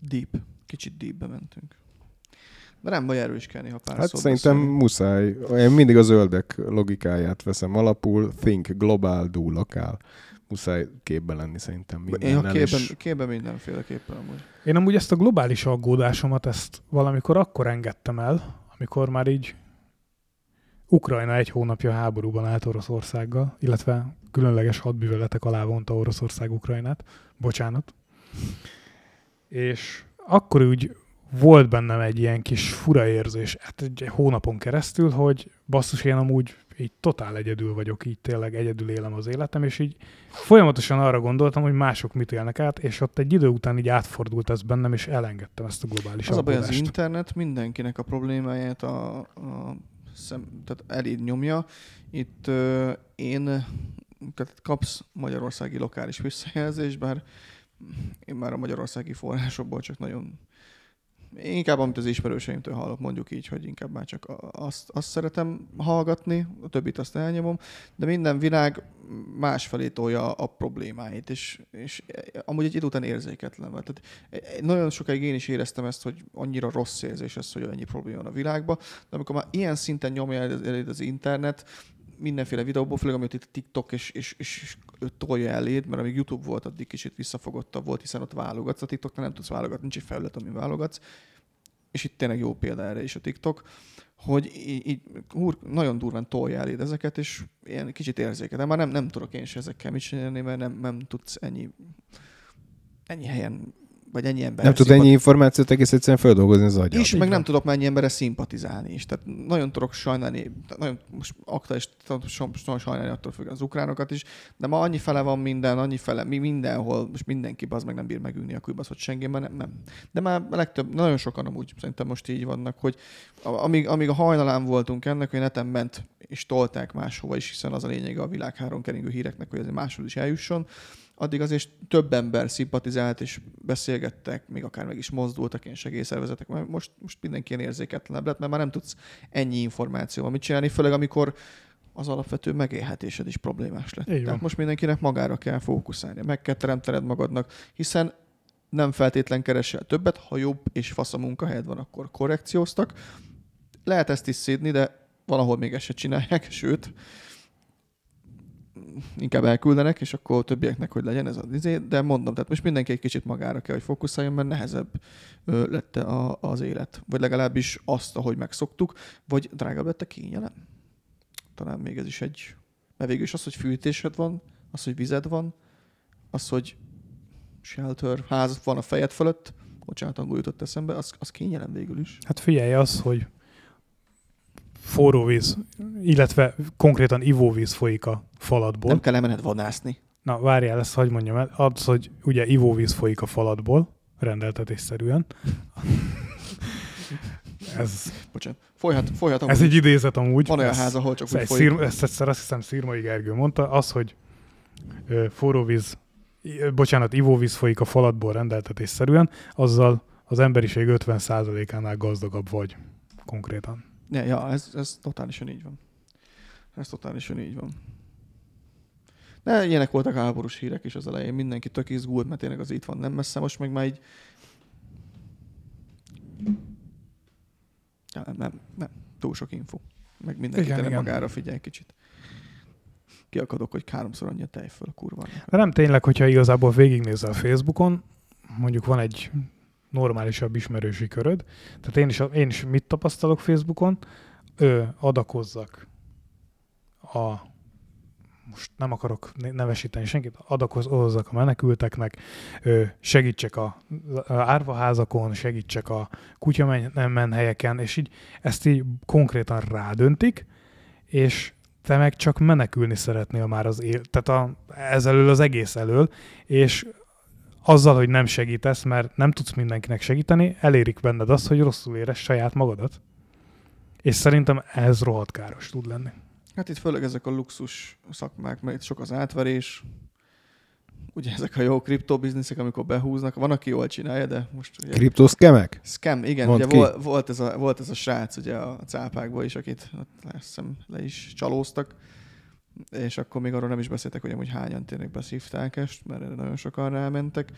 Deep. Kicsit deepbe mentünk. De nem baj, erről is kell néha pár Hát szerintem beszélni. muszáj. Én mindig a zöldek logikáját veszem alapul. Think global, do lokál. Muszáj képben lenni szerintem Én a képben, képben mindenféleképpen amúgy. Én amúgy ezt a globális aggódásomat, ezt valamikor akkor engedtem el, amikor már így Ukrajna egy hónapja háborúban állt Oroszországgal, illetve különleges hadműveletek alá vonta Oroszország Ukrajnát. Bocsánat. És akkor úgy volt bennem egy ilyen kis fura érzés, hát egy hónapon keresztül, hogy basszus, én amúgy így totál egyedül vagyok, így tényleg egyedül élem az életem, és így folyamatosan arra gondoltam, hogy mások mit élnek át, és ott egy idő után így átfordult ez bennem, és elengedtem ezt a globális Az a baj, az internet mindenkinek a problémáját a, a szem, tehát eléd nyomja. Itt ö, én, tehát kapsz magyarországi lokális visszajelzést, bár én már a magyarországi forrásokból csak nagyon inkább, amit az ismerőseimtől hallok, mondjuk így, hogy inkább már csak azt, azt szeretem hallgatni, a többit azt elnyomom, de minden világ másfelé tolja a problémáit, és, és amúgy egy idő után érzéketlen vagy. Tehát nagyon sokáig én is éreztem ezt, hogy annyira rossz érzés ez, hogy annyi probléma van a világban, de amikor már ilyen szinten nyomja el az internet, mindenféle videóból, főleg amit itt TikTok és, és, és, és tolja eléd, mert amíg YouTube volt, addig kicsit visszafogottabb volt, hiszen ott válogatsz, a TikToknál nem tudsz válogatni, nincs egy felület, amin válogatsz, és itt tényleg jó példa erre is a TikTok, hogy így, így úr, nagyon durván tolja eléd ezeket, és ilyen kicsit érzéket. De már nem, nem tudok én se ezekkel mit csinálni, mert nem, nem tudsz ennyi, ennyi helyen, vagy ennyi ember Nem tud ennyi információt egész egyszerűen feldolgozni az agyad. és meg nem van. tudok mennyi emberre szimpatizálni is. Tehát nagyon tudok sajnálni, nagyon most aktuális, nagyon sajnálni attól függ az ukránokat is, de ma annyi fele van minden, annyi fele, mi mindenhol, most mindenki az meg nem bír megülni a kibaszott sengében, nem, nem. De már legtöbb, nagyon sokan amúgy szerintem most így vannak, hogy amíg, amíg a hajnalán voltunk ennek, hogy neten ment és tolták máshova is, hiszen az a lényege a világ három keringő híreknek, hogy ez máshol is eljusson, addig azért több ember szimpatizált, és beszélgettek, még akár meg is mozdultak ilyen segélyszervezetek, mert most, most mindenki ilyen érzéketlenebb lett, mert már nem tudsz ennyi információval mit csinálni, főleg amikor az alapvető megélhetésed is problémás lett. Így. Tehát most mindenkinek magára kell fókuszálni, meg kell teremtened magadnak, hiszen nem feltétlen keresel többet, ha jobb és fasz a munkahelyed van, akkor korrekcióztak. Lehet ezt is szédni, de valahol még ezt se csinálják, sőt, inkább elküldenek, és akkor többieknek, hogy legyen ez az izé, de mondom, tehát most mindenki egy kicsit magára kell, hogy fókuszáljon, mert nehezebb lett a, az élet. Vagy legalábbis azt, ahogy megszoktuk, vagy drágább lett a kényelem. Talán még ez is egy... Mert végül is az, hogy fűtésed van, az, hogy vized van, az, hogy shelter, ház van a fejed fölött, bocsánat, angol jutott eszembe, az, az kényelem végül is. Hát figyelj az, hogy forró víz, illetve konkrétan ivóvíz folyik a faladból. Nem kell elmened vadászni. Na, várjál, ezt hagyd mondjam el. Az, hogy ugye ivóvíz folyik a faladból, rendeltetésszerűen. ez, Bocsánat. Folyhat, folyhat ez egy idézet amúgy. Van olyan Ez- ház, ahol csak ezt, úgy folyik. szír, ezt egyszer azt hiszem Szirmai Gergő mondta, az, hogy ö, forróvíz, bocsánat, ivóvíz folyik a faladból rendeltetésszerűen, azzal az emberiség 50%-ánál gazdagabb vagy konkrétan. Ja, ja ez, ez totálisan így van. Ez totálisan így van. De ilyenek voltak háborús hírek is az elején. Mindenki tök izgult, mert tényleg az itt van nem messze. Most meg már így... Ja, nem, nem, nem. Túl sok info. Meg mindenki Igen, igen. magára figyelj kicsit. Kiakadok, hogy háromszor annyi a tej föl, kurva. De nem tényleg, hogyha igazából végignézel Facebookon, mondjuk van egy normálisabb ismerősi köröd, tehát én is, én is mit tapasztalok Facebookon, ö, adakozzak. A most nem akarok ne- nevesíteni senkit, adakozzak a menekülteknek, segítsek a árvaházakon, segítsek a kutyamenhelyeken, és így ezt így konkrétan rádöntik, és te meg csak menekülni szeretnél már az él, tehát a, ez elől az egész elől, és azzal, hogy nem segítesz, mert nem tudsz mindenkinek segíteni, elérik benned azt, hogy rosszul érez saját magadat. És szerintem ez rohadt káros tud lenni. Hát itt főleg ezek a luxus szakmák, mert itt sok az átverés. Ugye ezek a jó kriptobizniszek, amikor behúznak. Van, aki jól csinálja, de most ugye... Kriptoszkemek? Scam, igen, Mondd ugye ki. volt, ez a, volt ez a srác ugye a cápákból is, akit azt hiszem le is csalóztak. És akkor még arról nem is beszéltek, hogy amúgy hányan tényleg beszívták ezt, mert erre nagyon sokan rámentek.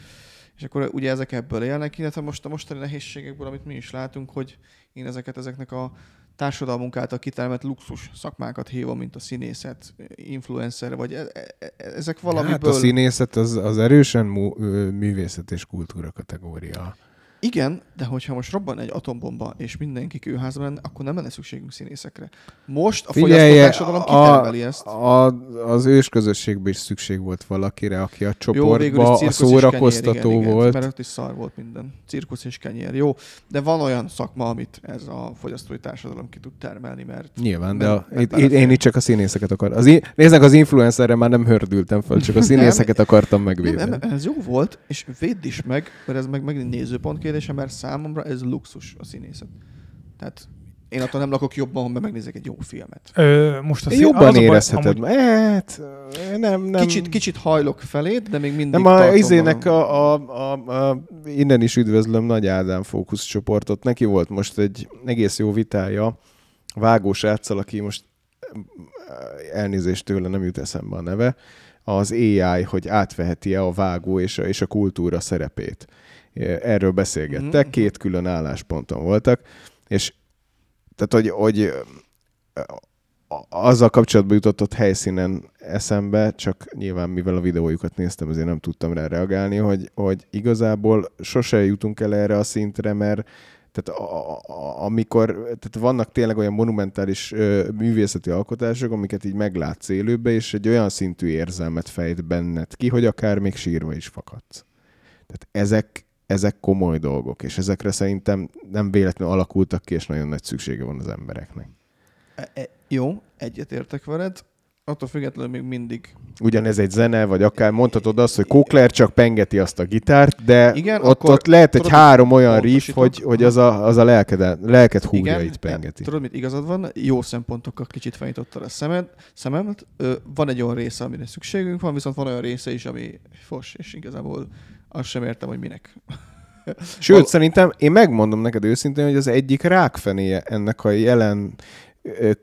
És akkor ugye ezek ebből élnek, illetve most a mostani nehézségekből, amit mi is látunk, hogy én ezeket ezeknek a társadalmunk által kitermelt luxus szakmákat hívom, mint a színészet, influencer, vagy e- e- e- ezek valamiből... Hát a színészet az, az erősen ö, művészet és kultúra kategória. Igen, de hogyha most robban egy atombomba, és mindenki kőházban lenne, akkor nem lenne szükségünk színészekre. Most a fogyasztótársadalom kitermeli ezt. a, az ős közösségben is szükség volt valakire, aki a csoportba a szórakoztató kenyér, igen, volt. Igen, mert ott is szar volt minden. Cirkusz és kenyér, jó. De van olyan szakma, amit ez a fogyasztói társadalom ki tud termelni, mert Nyilván, de Mert- a, mert itt, én itt csak a színészeket akar. Az, néznek az influencerre már nem hördültem fel, csak a színészeket akartam nem, megvédeni. nem, ez jó volt, és védd is meg, mert ez meg megint nézőpont kérdése, mert számomra ez luxus a színészet. Tehát én attól nem lakok jobban, mert megnézek egy jó filmet. Ö, most a szí- Jobban az érezheted. amúgy- Hát, nem, nem. Kicsit, kicsit hajlok felét, de még mindig Nem, a izének a, a, a, a, innen is üdvözlöm Nagy Ádám fókuszcsoportot. Neki volt most egy egész jó vitája Vágós Áccal, aki most elnézést tőle nem jut eszembe a neve, az AI, hogy átveheti-e a vágó és a, és a kultúra szerepét. Erről beszélgettek, Mhm. két külön állásponton voltak, és tehát, hogy, hogy azzal kapcsolatban jutott ott helyszínen eszembe, csak nyilván mivel a videójukat néztem, azért nem tudtam rá reagálni, hogy, hogy igazából sose jutunk el erre a szintre, mert tehát a, a, amikor, tehát vannak tényleg olyan monumentális ö, művészeti alkotások, amiket így meglátsz élőbe, és egy olyan szintű érzelmet fejt benned ki, hogy akár még sírva is fakadsz. Tehát ezek, ezek komoly dolgok, és ezekre szerintem nem véletlenül alakultak ki, és nagyon nagy szüksége van az embereknek. E, e, jó, egyetértek veled, attól függetlenül még mindig ugyanez egy zene, vagy akár mondhatod azt, hogy Kokler csak pengeti azt a gitárt, de Igen, ott, akkor ott lehet egy tudod, három olyan riff, hogy, hogy az a, az a lelked, lelket húrja Igen, itt pengeti. Tudod, mit igazad van? Jó szempontokkal kicsit fenyítottad a szemed, szememet. Ö, van egy olyan része, amire szükségünk van, viszont van olyan része is, ami fos, és igazából azt sem értem, hogy minek. Sőt, Val- szerintem én megmondom neked őszintén, hogy az egyik rákfenéje ennek a jelen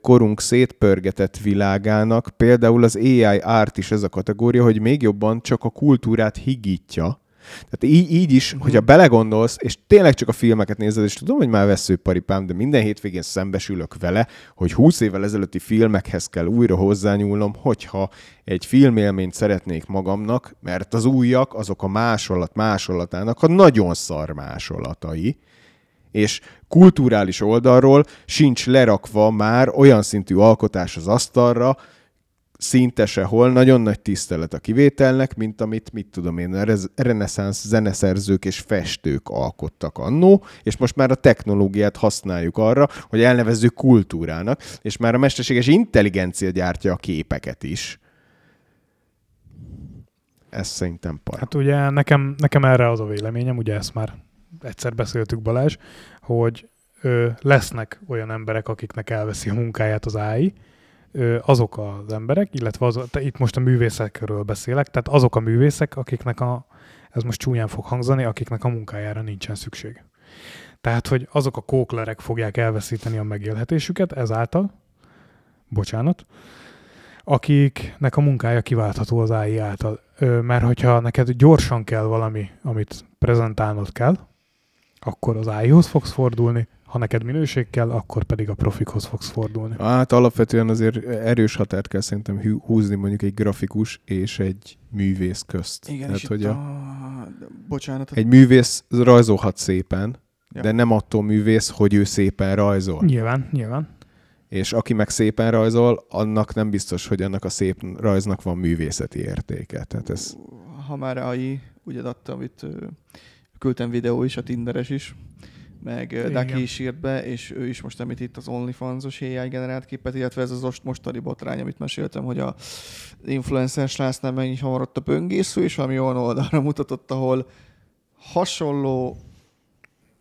korunk szétpörgetett világának, például az AI art is ez a kategória, hogy még jobban csak a kultúrát higítja. Tehát így, így is, Mhm. hogyha belegondolsz, és tényleg csak a filmeket nézed, és tudom, hogy már veszőparipám, de minden hétvégén szembesülök vele, hogy 20 évvel ezelőtti filmekhez kell újra hozzányúlnom, hogyha egy filmélményt szeretnék magamnak, mert az újak azok a másolat másolatának a nagyon szar másolatai, és kulturális oldalról sincs lerakva már olyan szintű alkotás az asztalra, szinte sehol, nagyon nagy tisztelet a kivételnek, mint amit, mit tudom én, a reneszánsz zeneszerzők és festők alkottak annó, és most már a technológiát használjuk arra, hogy elnevezzük kultúrának, és már a mesterséges intelligencia gyártja a képeket is. Ez szerintem par. Hát ugye nekem, nekem erre az a véleményem, ugye ezt már egyszer beszéltük Balázs, hogy ö, lesznek olyan emberek, akiknek elveszi a munkáját az AI, azok az emberek, illetve az, itt most a művészekről beszélek, tehát azok a művészek, akiknek a, ez most csúnyán fog hangzani, akiknek a munkájára nincsen szükség. Tehát, hogy azok a kóklerek fogják elveszíteni a megélhetésüket ezáltal, bocsánat, akiknek a munkája kiváltható az AI által. Mert hogyha neked gyorsan kell valami, amit prezentálnod kell, akkor az AI-hoz fogsz fordulni, ha neked minőség kell, akkor pedig a profikhoz fogsz fordulni. Hát alapvetően azért erős határt kell szerintem húzni mondjuk egy grafikus és egy művész közt. Igen, Tehát, és hogy itt a, a... Bocsánat. egy művész rajzolhat szépen, Ja. de nem attól művész, hogy ő szépen rajzol. Nyilván, nyilván. És aki meg szépen rajzol, annak nem biztos, hogy annak a szép rajznak van művészeti értéke. Tehát ez Ha már AI, ugye adta, amit ö, küldtem videó is, a Tinderes is, meg Igen. Daki is írt be, és ő is most említ itt az OnlyFans-os AI generált képet, illetve ez az most mostani botrány, amit meséltem, hogy a influencer srácnál mennyi hamarodott a böngésző, és valami olyan oldalra mutatott, ahol hasonló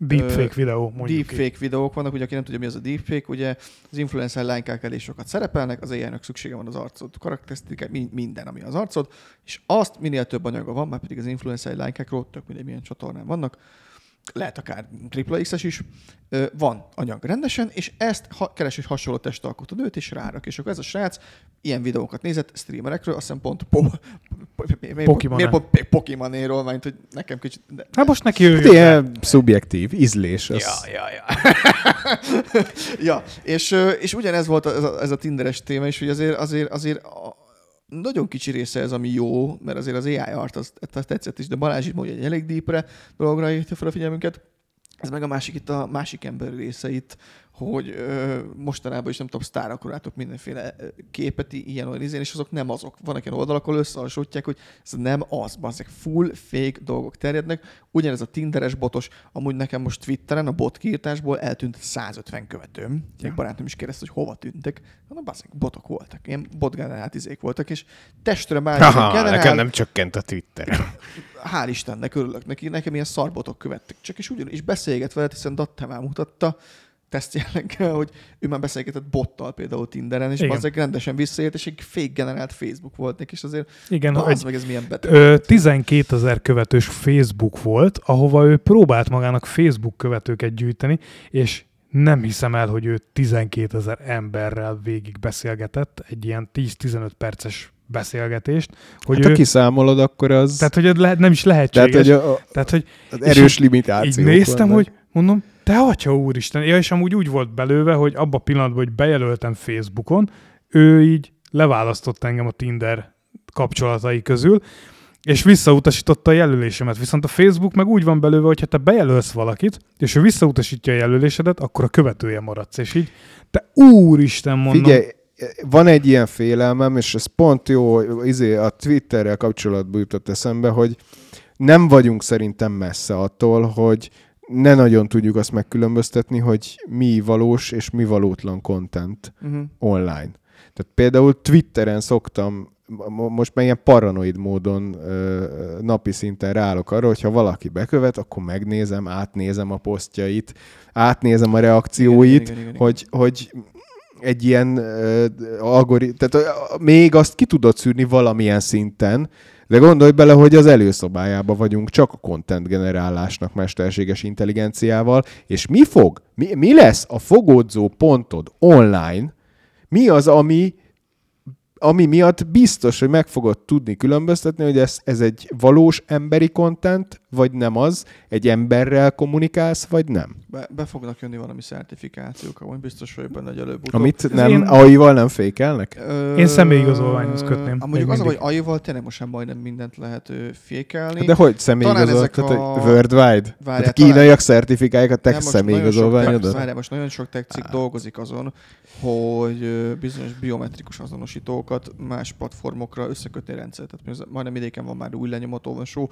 Deepfake Ö, videó, mondjuk így. deepfake videók vannak, ugye aki nem tudja, mi az a deepfake, ugye az influencer lánykák elég sokat szerepelnek, az AI-nak szüksége van az arcod, karakterisztikák, mi- minden, ami az arcod, és azt minél több anyaga van, már pedig az influencer lánykákról, tök mindegy milyen csatornán vannak, lehet akár XXS is, van anyag rendesen, és ezt ha, keres egy hasonló testalkotó nőt, és rárak. És akkor ez a srác ilyen videókat nézett streamerekről, azt hiszem pont po, po, miért pont Pokémonéról, mert hogy nekem kicsit... De, Hát most neki ő Hát ilyen szubjektív, ízlés. Az... Ja, ja, ja. ja, és, és ugyanez volt ez a, ez a Tinderes téma, és hogy azért, azért, azért a, nagyon kicsi része ez, ami jó, mert azért az AI art az, az tetszett is, de Balázs itt mondja, egy elég deepre dologra hívta fel a figyelmünket. Ez meg a másik itt a másik ember része itt, hogy ö, mostanában is nem tudom, sztárokról látok mindenféle képet ilyen olyan izén, és azok nem azok. Vannak ilyen oldalak, ahol összehasonlítják, hogy ez nem az, ezek full fake dolgok terjednek. Ugyanez a Tinderes botos, amúgy nekem most Twitteren a bot kiírtásból eltűnt 150 követőm. Egy barátom is kérdezte, hogy hova tűntek. Mondom, basszeg, botok voltak. Ilyen botgenerált izék voltak, és testre már generál, nekem nem csökkent a Twitter. hál' Istennek örülök neki, nekem ilyen szarbotok követtek csak, és ugyan, és beszélget veled, hiszen Datte már mutatta, tesztjelleggel, hogy ő már beszélgetett bottal például Tinderen, és Igen. azért rendesen visszaért, és egy fake generált Facebook volt neki, és azért Igen, az meg ez milyen beteg. Ö, 12 ezer követős Facebook volt, ahova ő próbált magának Facebook követőket gyűjteni, és nem hiszem el, hogy ő 12 ezer emberrel végig beszélgetett, egy ilyen 10-15 perces beszélgetést, hogy Hát ő, ha kiszámolod, akkor az... tehát, hogy ez le, nem is tehát, lehetséges. hogy a, tehát, hogy az erős limitációk így néztem, vannak. hogy mondom, te atya úristen, ja, és amúgy úgy volt belőve, hogy abban a pillanatban, hogy bejelöltem Facebookon, ő így leválasztott engem a Tinder kapcsolatai közül, és visszautasította a jelölésemet. Viszont a Facebook meg úgy van belőve, hogy ha te bejelölsz valakit, és ő visszautasítja a jelölésedet, akkor a követője maradsz. És így, te úristen mondom. Figyelj, van egy ilyen félelmem, és ez pont jó, izé, a Twitterrel kapcsolatban jutott eszembe, hogy nem vagyunk szerintem messze attól, hogy ne nagyon tudjuk azt megkülönböztetni, hogy mi valós és mi valótlan content Uh-huh. online. Tehát például Twitteren szoktam, mo- most már ilyen paranoid módon ö, napi szinten ráállok arra, hogyha valaki bekövet, akkor megnézem, átnézem a posztjait, átnézem a reakcióit, Igen, igen, igen, hogy, hogy egy ilyen uh, algori... Tehát uh, még azt ki tudod szűrni valamilyen szinten, de gondolj bele, hogy az előszobájában vagyunk csak a content generálásnak mesterséges intelligenciával, és mi fog, mi, mi lesz a fogódzó pontod online, mi az, ami ami miatt biztos, hogy meg fogod tudni különböztetni, hogy ez, ez egy valós emberi content, vagy nem az, egy emberrel kommunikálsz, vagy nem. Be, be fognak jönni valami szertifikációk, amúgy biztos vagyok benne, hogy előbb-utóbb. Amit nem, én- AI-val nem fékelnek? Ö, Én személyigazolványhoz kötném, Amúgy még az, hogy. AI-val tényleg most már majdnem mindent lehet ö, fékelni. De hogy személyigazol? ezek Tehát, a- hogy worldwide? Várjál, Tehát kínaiak szertifikálják a te Nem, most nagyon sok személyigazolványodat? tech- Várjál, most nagyon sok tech cég dolgozik azon, hogy ö, bizonyos biometrikus azonosítókat más platformokra összekötni rendszer. Tehát majdnem idéken van már új lenyomat olvasó.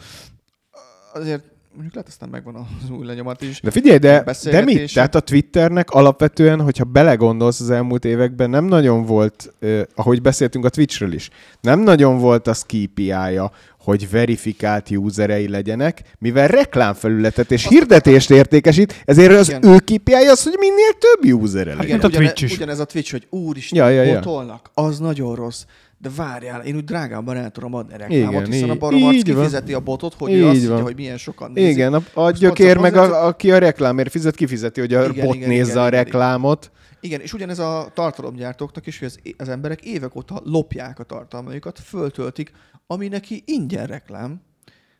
Azért mondjuk lehet aztán megvan az új lenyomat is. De figyelj, de, de mit? Tehát a Twitternek alapvetően, hogyha belegondolsz az elmúlt években, nem nagyon volt, eh, ahogy beszéltünk a Twitchről is, nem nagyon volt az KPI-ja, hogy verifikált userei legyenek, mivel reklámfelületet és hirdetést értékesít, ezért az Igen. ő KPI az, hogy minél több usere legyen. Igen, a ugyane, Twitch is. Ugyanez a Twitch, hogy úristen, Ja, ja, ja. botolnak, az nagyon rossz. De várjál, én úgy drágában el tudom adni a reklámot, Igen, hiszen a így- baromarc így van. kifizeti a botot, hogy Így ő azt van. mondja, hogy milyen sokan nézik. Igen, a, a gyökér meg, azért- a, aki a reklámért fizet, kifizeti, hogy a Igen, bot igen, nézze igen, a igen, reklámot. Igen, és ugyanez a tartalomgyártóknak is, hogy az, az emberek évek óta lopják a tartalmaikat, föltöltik, ami neki ingyen reklám,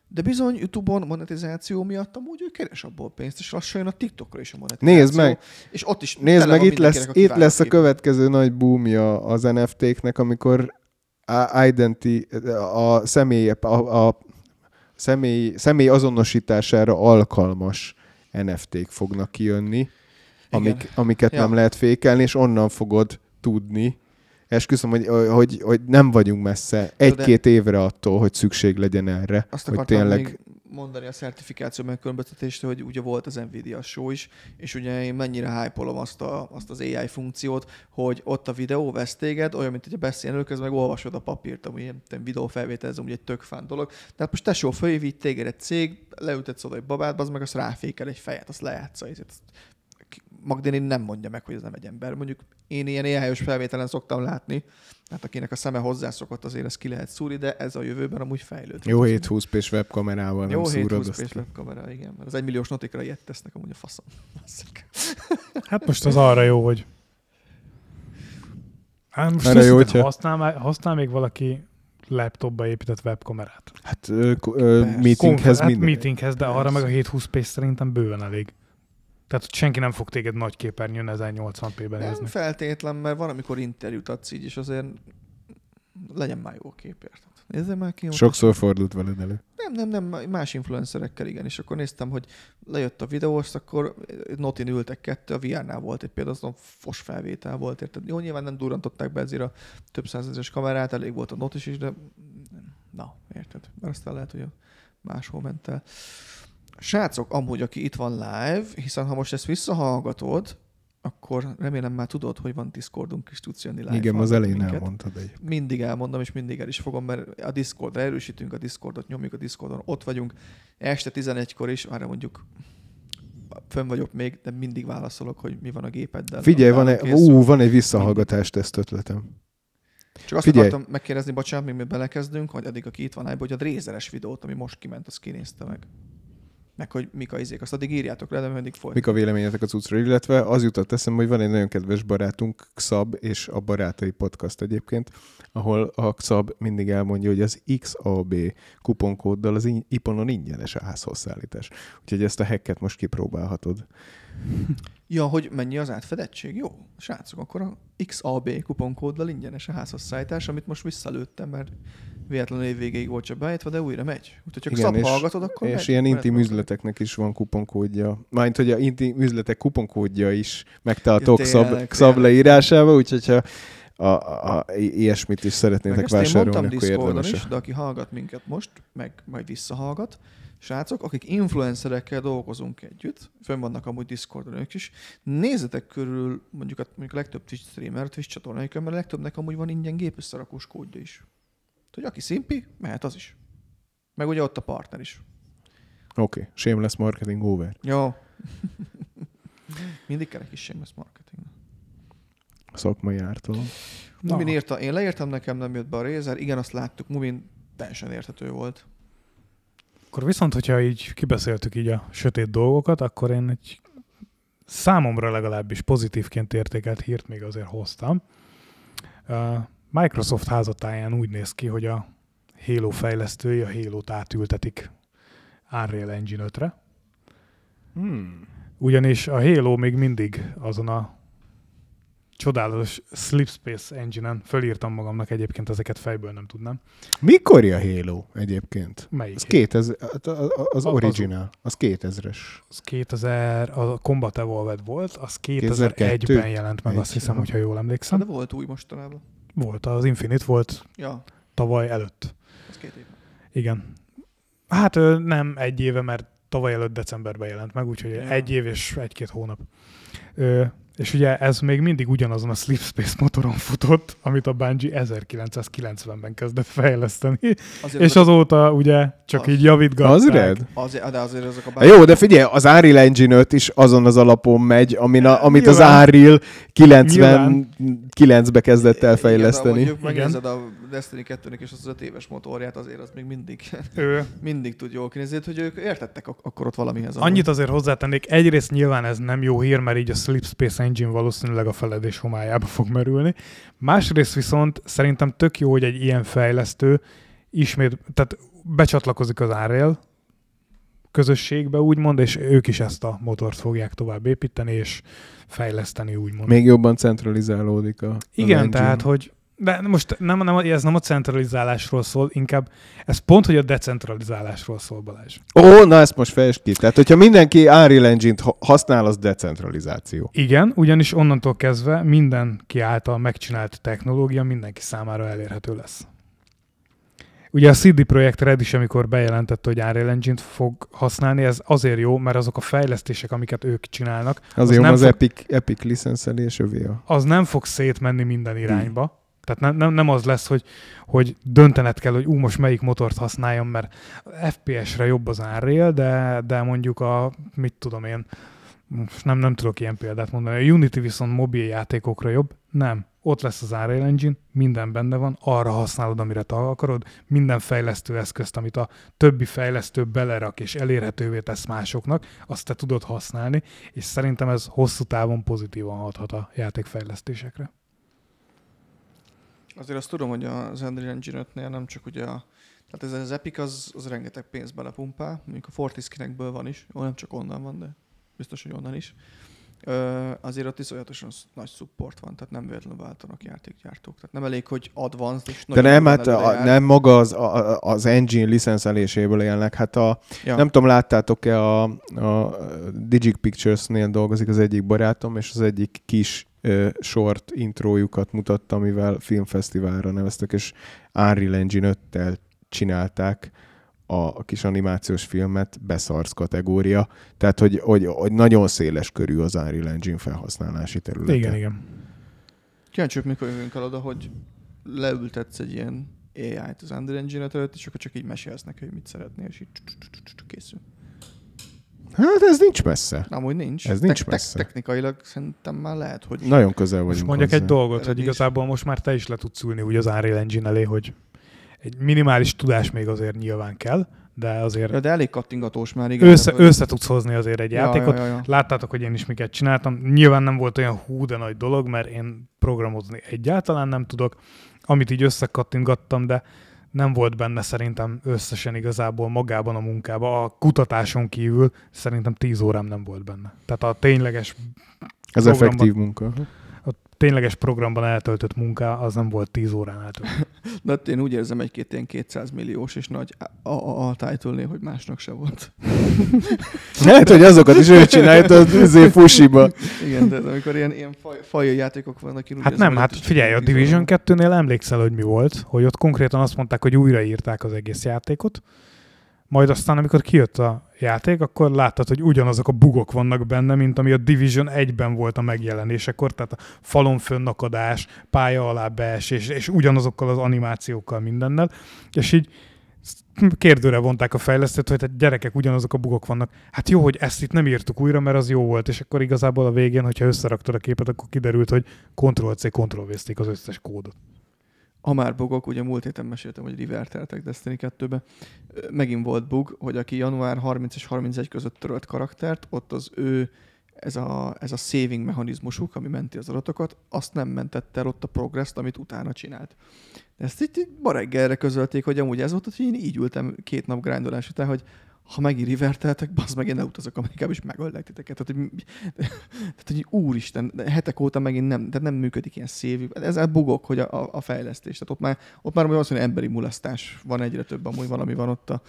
de bizony YouTube-on monetizáció miatt amúgy ő keres abból pénzt, és lassan jön a TikTokra is a monetizáció. Nézd meg! És ott is Nézd meg, itt lesz, itt lesz a következő nagy boomja az NFT-knek, amikor identi, a személy, a, a személy, személy azonosítására alkalmas NFT-k fognak kijönni, amik, amiket Ja. nem lehet fékelni, és onnan fogod tudni. Esküszöm, hogy, hogy, hogy nem vagyunk messze egy-két évre attól, hogy szükség legyen erre. Azt hogy tényleg mondani a szertifikáció megkülönböztetést, hogy ugye volt az Nvidia show is, és ugye én mennyire hype azt, a, azt az AI funkciót, hogy ott a videó vesz téged, olyan, mint hogy beszélnél, közben meg olvasod a papírt, ami ilyen videófelvétel, ez ugye egy tök fán dolog. Tehát most tesó fölhív téged egy cég, leültetsz oda egy babát, az meg azt ráfékel egy fejet, azt lejátsza, ezt Magdini nem mondja meg, hogy ez nem egy ember. Mondjuk én ilyen éhelyos felvételen szoktam látni, hát akinek a szeme hozzászokott, azért ezt ki lehet szúrni, de ez a jövőben amúgy fejlődik. Jó 720p-s webkamerával Jó nem 7 szúrod 20 azt. p kamera, igen. Mert az egymilliós notikra ilyet tesznek amúgy a faszom. Hát most az arra jó, hogy Hát most Arra jó, hogyha- használ, használ még valaki laptopba épített webkamerát. Hát ö, ö, meetinghez hát minden. meetinghez, de arra meg a 720p szerintem bőven elég. Tehát hogy senki nem fog téged nagy képernyőn 1080p-ben Nem nézni. feltétlen, mert van, amikor interjút adsz így, és azért legyen már jó kép, érted? Nézzem már ki. ott Sokszor fordult veled elő. Nem, nem, nem, más influencerekkel igen, és akkor néztem, hogy lejött a videós, akkor Notin ültek kettő, a VR-nál volt egy például, azon fos felvétel volt, érted? Jó, nyilván nem durrantották be ezért a több százezres kamerát, elég volt a Notis is, de na, érted? Mert aztán lehet, hogy a máshol ment el. Srácok, amúgy, aki itt van live, hiszen ha most ezt visszahallgatod, akkor remélem már tudod, hogy van Discordunk is, tudsz jönni live Igen, az elején minket elmondtad egy. mindig elmondom, és mindig el is fogom, mert a Discordra erősítünk, a Discordot nyomjuk, a Discordon ott vagyunk. Este 11-kor is, arra mondjuk fönn vagyok még, de mindig válaszolok, hogy mi van a gépeddel. Figyelj, van egy, készül. ú, van egy visszahallgatás teszt ötletem. Csak azt figyelj. akartam megkérdezni, bocsánat, még mi belekezdünk, hogy addig, aki itt van live, hogy a drézeres videót, ami most kiment, azt kinézte meg. Meg hogy mik a izék, azt addig írjátok le, de mindig folyt. Mik a véleményetek a cuccra, illetve az jutott eszembe, hogy van egy nagyon kedves barátunk, Xab, és a Barátai Podcast egyébként, ahol a Xab mindig elmondja, hogy az XAB kuponkóddal az in- iponon ingyenes a házhozszállítás. Úgyhogy ezt a hacket most kipróbálhatod. Ja, hogy mennyi az átfedettség? Jó, srácok, akkor a XAB kuponkóddal ingyenes a házhozszállítás, amit most visszalőttem, mert véletlenül évvégéig volt csak beállítva, de újra megy. Úgyhogy ha Igen, szab és- hallgatod, akkor és megy. ilyen intim üzleteknek is van kuponkódja. Mármint, hogy a intim üzletek kuponkódja is megtaláltok Ja, Xab tényleg. leírásába, úgyhogy ha a, a, a, ilyesmit is szeretnétek vásárolni, akkor Discordon érdemes. is, de aki hallgat minket most, meg majd visszahallgat, srácok, akik influencerekkel dolgozunk együtt, fönn vannak amúgy Discordon ők is, nézzetek körül mondjuk a, mondjuk a legtöbb Twitch streamer, Twitch csatornáikon, mert a legtöbbnek amúgy van ingyen gépösszerakós kódja is. Hogy aki szimpi, mehet az is. Meg ugye ott a partner is. Oké, okay. shameless marketing over. Jó. Mindig kerek is shameless marketing. Szakmai ártalom. Mumin írta, én leírtam, nekem nem jött be a Razer, igen, azt láttuk, Mumin teljesen érthető volt. Akkor viszont, hogyha így kibeszéltük így a sötét dolgokat, akkor én egy számomra legalábbis pozitívként értékelt hírt még azért hoztam. Microsoft házatáján úgy néz ki, hogy a Halo fejlesztői a Halo-t átültetik Unreal Engine 5-re. Hmm. Ugyanis a Halo még mindig azon a csodálatos Slipspace engine-en fölírtam magamnak egyébként, ezeket fejből nem tudnám. Mikor a Halo egyébként? Melyik? Az 2000, az, az Az- original, az 2000-es. Az 2000, a Combat Evolved volt, az 2002? 2001-ben jelent meg, Egy, azt hiszem, hogyha jól Szóval emlékszem. de volt új mostanában. Volt, az Infinite volt Ja, tavaly előtt. az két év. Igen. Hát nem egy éve, mert tavaly előtt decemberben jelent meg, úgyhogy Ja. egy év és egy-két hónap. Ö, és ugye ez még mindig ugyanazon a Slipspace motoron futott, amit a Bungie 1990-ben kezdett fejleszteni, Azért és azóta ugye csak Az- így javítgatták. Az red? Azért, de azért azok a Hát jó, de figyelj, az Unreal Engine 5 is azon az alapon megy, amin a, amit az Nyilván. Unreal 99-be kezdett el fejleszteni. Igen, de megnézed a Destiny 2-nek és az 5 éves motorját, azért az még mindig, Ö, mindig tud jól kinézni, hogy ők értettek ak- akkor ott valamihez. Annyit azért hozzátennék, egyrészt nyilván ez nem jó hír, mert így a Slipspace Engine valószínűleg a feledés homályába fog merülni. Másrészt viszont szerintem tök jó, hogy egy ilyen fejlesztő ismét, tehát becsatlakozik az Unreal közösségbe, úgymond, és ők is ezt a motort fogják tovább építeni, és fejleszteni, úgymond. Még jobban centralizálódik a Igen, engine. tehát, hogy de most nem, nem, ez nem a centralizálásról szól, inkább ez pont, hogy a decentralizálásról szól, Balázs. Ó, na ezt most fejtsd ki. Tehát, hogyha mindenki Unreal Engine-t ha- használ, az decentralizáció. Igen, ugyanis onnantól kezdve mindenki által megcsinált technológia mindenki számára elérhető lesz. Ugye a CD Projekt Red is, amikor bejelentette, hogy Unreal Engine-t fog használni, ez azért jó, mert azok a fejlesztések, amiket ők csinálnak, Azért nem az, az fog- Epic, Epic licenszelés övé az nem fog szétmenni minden irányba. Tehát nem, nem, nem az lesz, hogy, hogy döntened kell, hogy ú, most melyik motort használjam, mert FPS-re jobb az Unreal, de, de mondjuk a, mit tudom én, most nem, nem tudok ilyen példát mondani. A Unity viszont mobil játékokra jobb? Nem. Ott lesz az Unreal Engine, minden benne van, arra használod, amire te akarod, minden fejlesztő eszközt, amit a többi fejlesztő belerak és elérhetővé tesz másoknak, azt te tudod használni, és szerintem ez hosszú távon pozitívan hathat a játékfejlesztésekre. Azért azt tudom, hogy az Unreal Engine 5-nél nem csak ugye a tehát ez az Epic az, az rengeteg pénzt belepumpál, mondjuk a Fortiskinekből van is, jó, nem csak onnan van, de biztos, hogy onnan is. Ö, azért ott iszonyatosan sz- nagy support van, tehát nem véletlenül váltanak játékgyártók. Tehát nem elég, hogy advanced és De nem, hát a, jár. nem maga az, a, az engine licenszeléséből élnek. Hát a, Ja. nem tudom, láttátok-e a, a Digic Pictures-nél dolgozik az egyik barátom, és az egyik kis ö, short intrójukat mutatta, amivel filmfesztiválra neveztek, és Unreal Engine 5-tel csinálták a, kis animációs filmet beszarsz kategória. Tehát, hogy, hogy, hogy nagyon széles körű az Unreal Engine felhasználási területe. Igen, igen. Kíváncsi vagyok, mikor jövünk el oda, hogy leültetsz egy ilyen AI-t az Unreal Engine előtt, és akkor csak így mesélsz neki, hogy mit szeretnél, és így készül. Hát ez nincs messze. Hogy nincs. Ez nincs messze. Technikailag szerintem már lehet, hogy... Nagyon közel vagyunk Most mondjak hozzá. egy dolgot, hogy igazából most már te is le tudsz ülni úgy az Unreal Engine elé, hogy egy minimális tudás még azért nyilván kell, de azért Ja, de elég kattingatós már, igen. össze, hogy- össze tudsz hozni azért egy Ja, játékot. Ja, ja, ja. Láttátok, hogy én is miket csináltam. Nyilván nem volt olyan hú, de nagy dolog, mert én programozni egyáltalán nem tudok. Amit így összekattintgattam, de nem volt benne szerintem összesen igazából magában a munkában. A kutatáson kívül szerintem 10 órám nem volt benne. Tehát a tényleges, Ez programban- effektív munka. A tényleges programban eltöltött munka az nem volt 10 órán eltöltött. De hát én úgy érzem egy-két ilyen 200 milliós és nagy a, a, a title hogy másnak se volt. Lehet, hogy azokat is ő csinálja, az izé fusiba. Igen, de amikor ilyen, ilyen faj, fajai játékok vannak, én úgy Hát érzem, nem, hát figyelj, a Division van. 2-nél emlékszel, hogy mi volt, hogy ott konkrétan azt mondták, hogy újraírták az egész játékot, majd aztán, amikor kijött a játék, akkor láttad, hogy ugyanazok a bugok vannak benne, mint ami a Division 1-ben volt a megjelenésekor, tehát a falon fönnakadás, pálya alá beesés, és ugyanazokkal az animációkkal mindennel, és így kérdőre vonták a fejlesztőt, hogy hát gyerekek, ugyanazok a bugok vannak. Hát jó, hogy ezt itt nem írtuk újra, mert az jó volt, és akkor igazából a végén, hogyha összeraktad a képet, akkor kiderült, hogy Ctrl-C, Ctrl-V-zték az összes kódot. Ha már bugok, ugye múlt héten meséltem, hogy riverteltek Destiny 2-be. Ö, Megint volt bug, hogy aki január 30 és 31 között törölt karaktert, ott az ő ez a, ez a saving mechanizmusuk, ami menti az adatokat, azt nem mentette el ott a progress amit utána csinált. Ezt így ma reggelre közölték, hogy amúgy ez volt, hogy én így ültem két nap grindolás után, hogy ha megint riverteltek, bazd meg, én ne utazok Amerikába, és megöllek titeket. Tehát, hogy, tehát, hogy úristen, hetek óta megint nem, tehát nem működik ilyen szévű. Ezzel bugok, hogy a, a, fejlesztés. Tehát ott már, ott már mondja, emberi mulasztás van egyre több, amúgy valami van ott a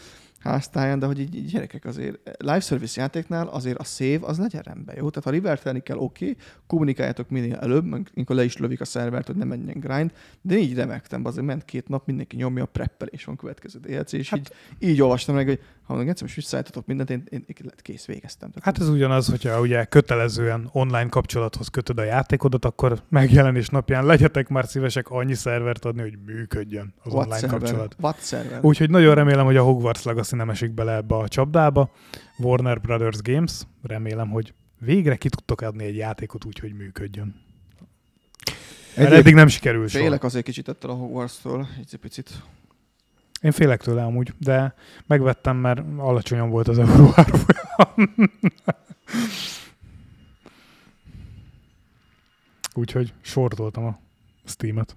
háztáján, de hogy így, gyerekek azért live service játéknál azért a save az legyen rendben, jó? Tehát ha rivertelni kell, oké, okay, kommunikáljátok minél előbb, amikor le is lövik a szervert, hogy ne menjen grind, de így remektem, azért ment két nap, mindenki nyomja, a preppelés van következő DLC, és hát, így, így olvastam meg, hogy ha meg egyszer most visszaállítotok mindent, én, én, én kész, végeztem. Tehát Hát ez ugyanaz, hogyha ugye kötelezően online kapcsolathoz kötöd a játékodat, akkor megjelenés napján legyetek már szívesek annyi szervert adni, hogy működjön az what online server? kapcsolat. What server? Úgyhogy nagyon remélem, hogy a Hogwarts Legacy nem esik bele ebbe a csapdába. Warner Brothers Games, remélem, hogy végre ki tudtok adni egy játékot úgy, hogy működjön. Mert Egyéb, eddig nem sikerült soha. Félek azért kicsit ettől a Hogwarts-tól, egy picit. Én félek tőle amúgy, de megvettem, mert alacsonyan volt az euró. Úgyhogy sortoltam a Steam-et.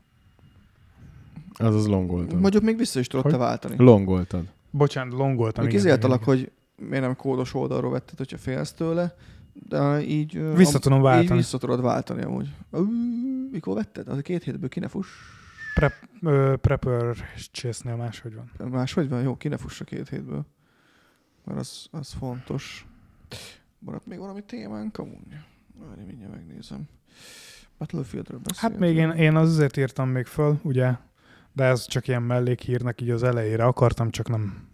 az az longoltad. Mondjuk még vissza is te váltani. Longoltad. Bocsánat, longoltam. Még izéltalak, hogy miért nem kódos oldalról vetted, hogyha félsz tőle, de így... Vissza tudom Így váltani. vissza tudod váltani amúgy. Mikor vetted? Az a két hétből ki ne fuss. Prep, ö, prepper chase-nél máshogy van. Máshogy van? Jó, ki ne fuss a két hétből. Mert az, az fontos. Maradt még valami témánk amúgy? Várj, mindjárt megnézem. Battlefieldről beszéltünk. Hát még én, én azért írtam még föl, ugye, de ez csak ilyen mellékhírnek így az elejére akartam, csak nem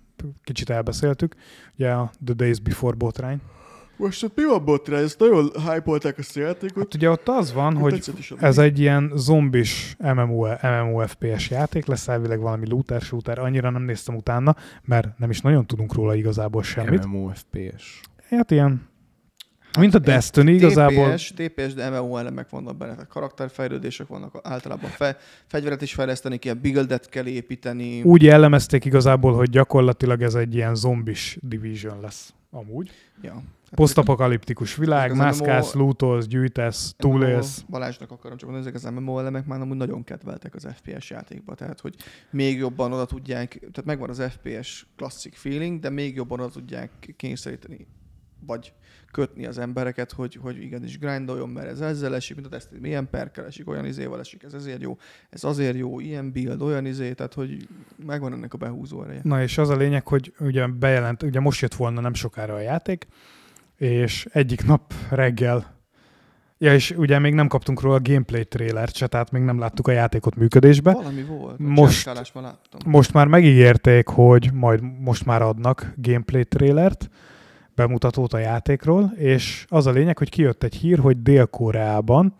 kicsit elbeszéltük. Ugye a The Days Before botrány. Most ott mi van botra? Ezt nagyon hype ezt a játékot. Hát ugye ott az van, hogy ez egy ilyen zombis MMO, MMOFPS játék, lesz elvileg valami looter shooter, annyira nem néztem utána, mert nem is nagyon tudunk róla igazából semmit. MMOFPS. Hát ilyen Mint a Destiny igazából. TPS, TPS, de MMO elemek vannak benne, tehát karakterfejlődések vannak, általában fe, fegyveret is fejleszteni kell, buildet kell építeni. Úgy jellemezték igazából, hogy gyakorlatilag ez egy ilyen zombis division lesz. Amúgy. Ja. Posztapokaliptikus világ, mászkálsz, MMO lootolsz, gyűjtesz, túlélsz. Balázsnak akarom csak mondani, ezek az MMO elemek már amúgy nagyon kedveltek az FPS játékba, tehát hogy még jobban oda tudják, tehát megvan az FPS klasszik feeling, de még jobban oda tudják kényszeríteni, vagy kötni az embereket, hogy, hogy igenis grindoljon, mert ez ezzel esik, mint a teszt, milyen perkel esik, olyan izéval esik, ez ezért jó, ez azért jó, ilyen build, olyan izé, tehát hogy megvan ennek a behúzó ereje. Na és az a lényeg, hogy ugye bejelent, ugye most jött volna nem sokára a játék, és egyik nap reggel Ja, és ugye még nem kaptunk róla a gameplay trailert se, tehát még nem láttuk a játékot működésbe. Valami volt, Most- láttam. Most már megígérték, hogy majd most már adnak gameplay trailert, bemutatót a játékról, és az a lényeg, hogy kijött egy hír, hogy Dél-Koreában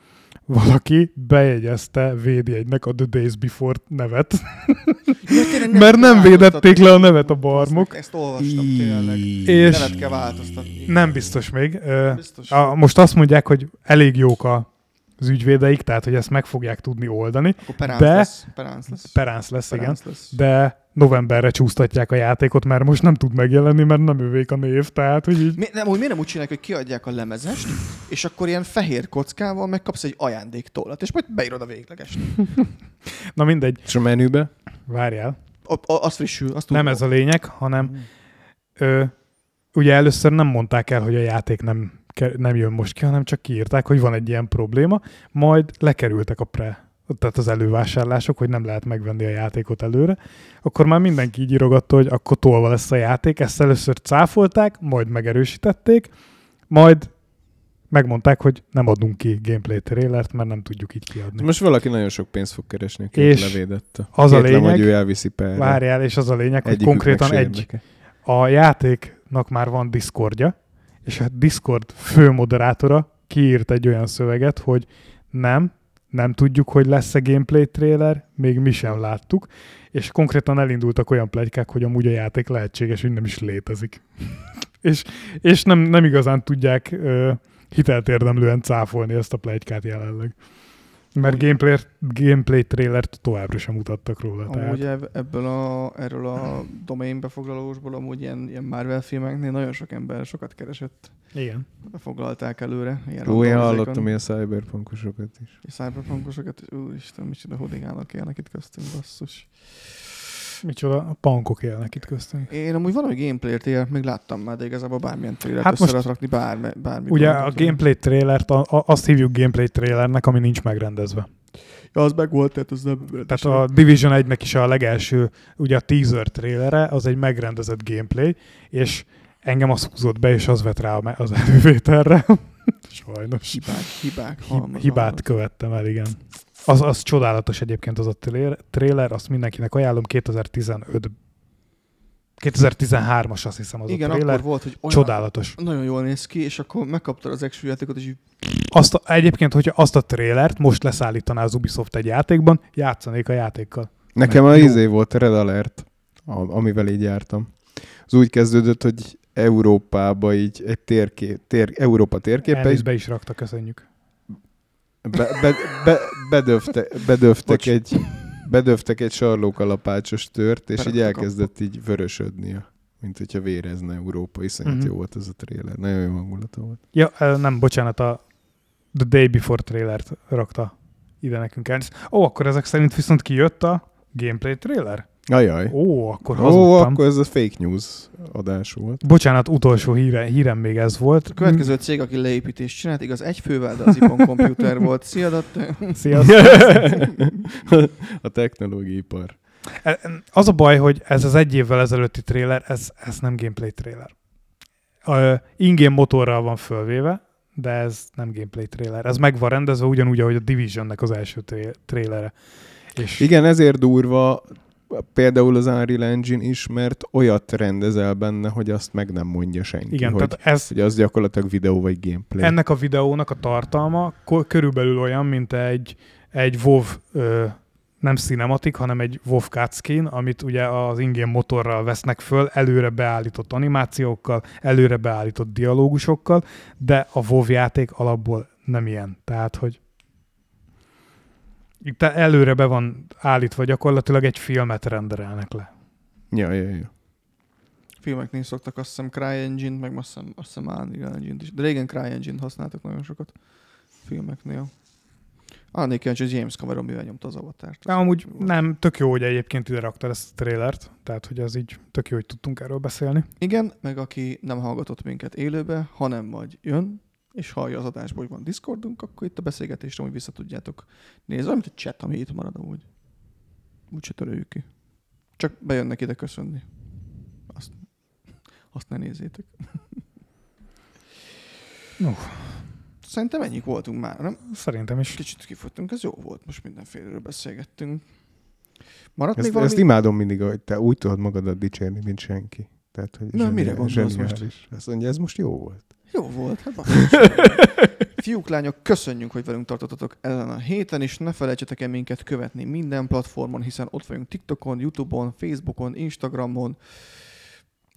valaki bejegyezte védjegynek a The Days Before nevet, Ja, tényleg mert nem védették le a nevet a barmok, Ezt olvastam tényleg. és Nevet kell változtatni. nem biztos még. Biztos. A, most azt mondják, hogy elég jók a, az ügyvédeik, tehát hogy ezt meg fogják tudni oldani. Akkor peránc de- lesz. Peránc lesz. Peránc lesz, igen. Peránc lesz. De novemberre csúsztatják a játékot, mert most nem tud megjelenni, mert nem ővék a név, tehát hogy így... Mi, nem, úgy miért nem úgy csinálják, hogy kiadják a lemezest, és akkor ilyen fehér kockával megkapsz egy ajándéktollat, és majd beírod a végleges. Na mindegy, És a menübe? várjál. A, a, az frissül, azt Nem ez a lényeg, hanem ö, ugye először nem mondták el, hogy a játék nem, nem jön most ki, hanem csak kiírták, hogy van egy ilyen probléma, majd lekerültek a pre tehát az elővásárlások, hogy nem lehet megvenni a játékot előre, akkor már mindenki így írogatta, hogy akkor tolva lesz a játék. Ezt először cáfolták, majd megerősítették, majd megmondták, hogy nem adunk ki gameplay trailert, mert nem tudjuk így kiadni. Most valaki nagyon sok pénzt fog keresni, aki És levédette. az a lényeg- hogy ő elviszi perre. Várjál, és az a lényeg, hogy konkrétan egy, érdeke. a játéknak már van Discordja, és a Discord főmoderátora kiírt egy olyan szöveget, hogy nem, nem tudjuk, hogy lesz-e gameplay trailer, még mi sem láttuk, és konkrétan elindultak olyan plegykák, hogy amúgy a játék lehetséges, hogy nem is létezik. és és nem, nem igazán tudják ö, hitelt érdemlően cáfolni ezt a plegykát jelenleg. Mert gameplay, gameplay trailert továbbra sem mutattak róla. Tehát. Amúgy ebb- ebből a, erről a domain befoglalósból amúgy ilyen, ilyen Marvel filmeknél nagyon sok ember sokat keresett. Igen. Foglalták előre. Ilyen Ó, én hallottam ilyen cyberpunkosokat is. És cyberpunkosokat, úristen, micsoda hodigálnak élnek itt köztünk, basszus. Micsoda, a pankok élnek itt köztünk. Én amúgy valami gameplay trailert még láttam már, de igazából bármilyen trailert Hát össze lehet rakni bármi, bármi. Ugye a gameplay trailert, a, a, azt hívjuk gameplay trailernek, ami nincs megrendezve. Ja, az meg volt, tehát az nem... Tehát a Division 1-nek is a legelső, ugye a teaser trailere, az egy megrendezett gameplay, és engem az húzott be, és az vett rá az elővételre. Sajnos. Hibák, hibák, Hib- halmaz, hibát halmaz. követtem el, igen. Az, az csodálatos egyébként az a trailer, azt mindenkinek ajánlom, 2015 2013-as azt hiszem az Igen, a trailer. akkor volt, hogy olyan Csodálatos. nagyon jól néz ki, és akkor megkaptad az action játékot, és így Azt a, egyébként, hogyha azt a trailert most leszállítaná az Ubisoft egy játékban, játszanék a játékkal. Nekem a Mert jó. izé volt a Red Alert, a- amivel így jártam. Az úgy kezdődött, hogy Európába így egy térkép, tér, Európa térképe így be is rakta, köszönjük. be, be, be, bedöfte, bedöftek, Bocs. egy, bedöftek egy sarlókalapácsos tört, és így Beraktak elkezdett így vörösödni, mint hogyha vérezne Európa. Iszonyat Mhm. jó volt ez a trailer. Nagyon jó hangulata volt. Ja, nem, bocsánat, a The Day Before trailert rakta ide nekünk el. Ó, akkor ezek szerint viszont kijött a gameplay trailer? Ajaj. Ó, akkor Ó, hazudtam. akkor ez a fake news adás volt. Bocsánat, utolsó híre, hírem még ez volt. A következő cég, aki leépítést csinált, igaz egy fővel, de az Ipon Computer volt. Szia, Datte. Sziasztok! a technológiaipar. E- Az a baj, hogy ez az egy évvel ezelőtti trailer, ez, ez nem gameplay trailer. Uh, ingame motorral van fölvéve, de ez nem gameplay trailer. Ez meg van rendezve ugyanúgy, ahogy a Divisionnek az első tra- trailere. És Igen, ezért durva például az Unreal Engine is, mert olyat rendezel benne, hogy azt meg nem mondja senki, igen, hogy, tehát ez, hogy az gyakorlatilag videó vagy gameplay. ennek a videónak a tartalma körülbelül olyan, mint egy, egy WoW ö, nem cinematik, hanem egy WoW cutscene, amit ugye az ingame motorral vesznek föl, előre beállított animációkkal, előre beállított dialógusokkal, de a WoW játék alapból nem ilyen. Tehát, hogy itt előre be van állítva gyakorlatilag egy filmet renderelnek le. Ja, ja, ja. Filmeknél szoktak azt hiszem CryEngine-t, meg azt hiszem, azt hiszem Unreal is. De régen CryEngine-t használtak nagyon sokat filmeknél. Annék kíváncsi, hogy James Cameron mivel nyomta az avatárt. De amúgy nem, tök jó, hogy egyébként ide raktad ezt a trailert, tehát hogy az így tök jó, hogy tudtunk erről beszélni. Igen, meg aki nem hallgatott minket élőbe, hanem majd jön, és hallja az adásból, hogy van Discordunk, akkor itt a beszélgetésre úgy vissza tudjátok nézni. Mint egy chat, ami itt marad amúgy. Úgyse töröljük ki. Csak bejönnek ide köszönni. Azt, azt ne nézzétek. No. Szerintem ennyik voltunk már, nem? Szerintem is. Kicsit kifogytunk, ez jó volt, most mindenféleről beszélgettünk. Maradt még Ezt, valami? ezt imádom mindig, hogy te úgy tudod magadat dicsérni, mint senki. Tehát, hogy Na, mire gondolsz most? Azt mondja, ez most jó volt. Jó volt, hát. Fiúk, lányok, köszönjük, hogy velünk tartottatok ezen a héten, és ne felejtsetek el minket követni minden platformon, hiszen ott vagyunk TikTokon, Youtube-on, Facebookon, Instagramon,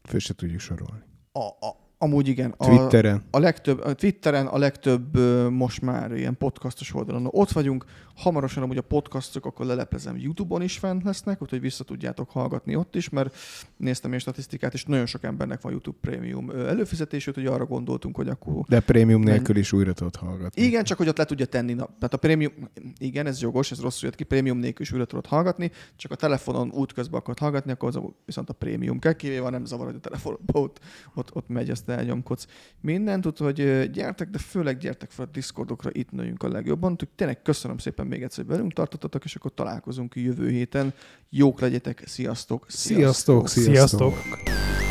Föl se tudjuk sorolni. a, a, amúgy igen, a, Twitteren. a legtöbb, a Twitteren a legtöbb most már ilyen podcastos oldalon ott vagyunk. Hamarosan amúgy a podcastok akkor leleplezem YouTube-on is fent lesznek, úgyhogy vissza tudjátok hallgatni ott is, mert néztem én statisztikát, és nagyon sok embernek van YouTube Premium előfizetés, úgyhogy arra gondoltunk, hogy akkor De prémium Men- nélkül is újra tudod hallgatni. igen, csak hogy ott le tudja tenni. Na, tehát a prémium, igen, ez jogos, ez rosszul jött ki, prémium nélkül is újra tudod hallgatni, csak a telefonon útközben akarod hallgatni, akkor az viszont a prémium kell, kivéve nem zavar, hogy a telefonodban ott, ott, ott megy, ezt elnyomkodsz. Mindent, úgyhogy ö, gyertek, de főleg gyertek fel a Discordokra, itt nőjünk a legjobban. Úgyhogy tényleg köszönöm szépen még egyszer, hogy velünk tartottatok, és akkor találkozunk jövő héten. Jók legyetek, sziasztok! Sziasztok, sziasztok! Sziasztok!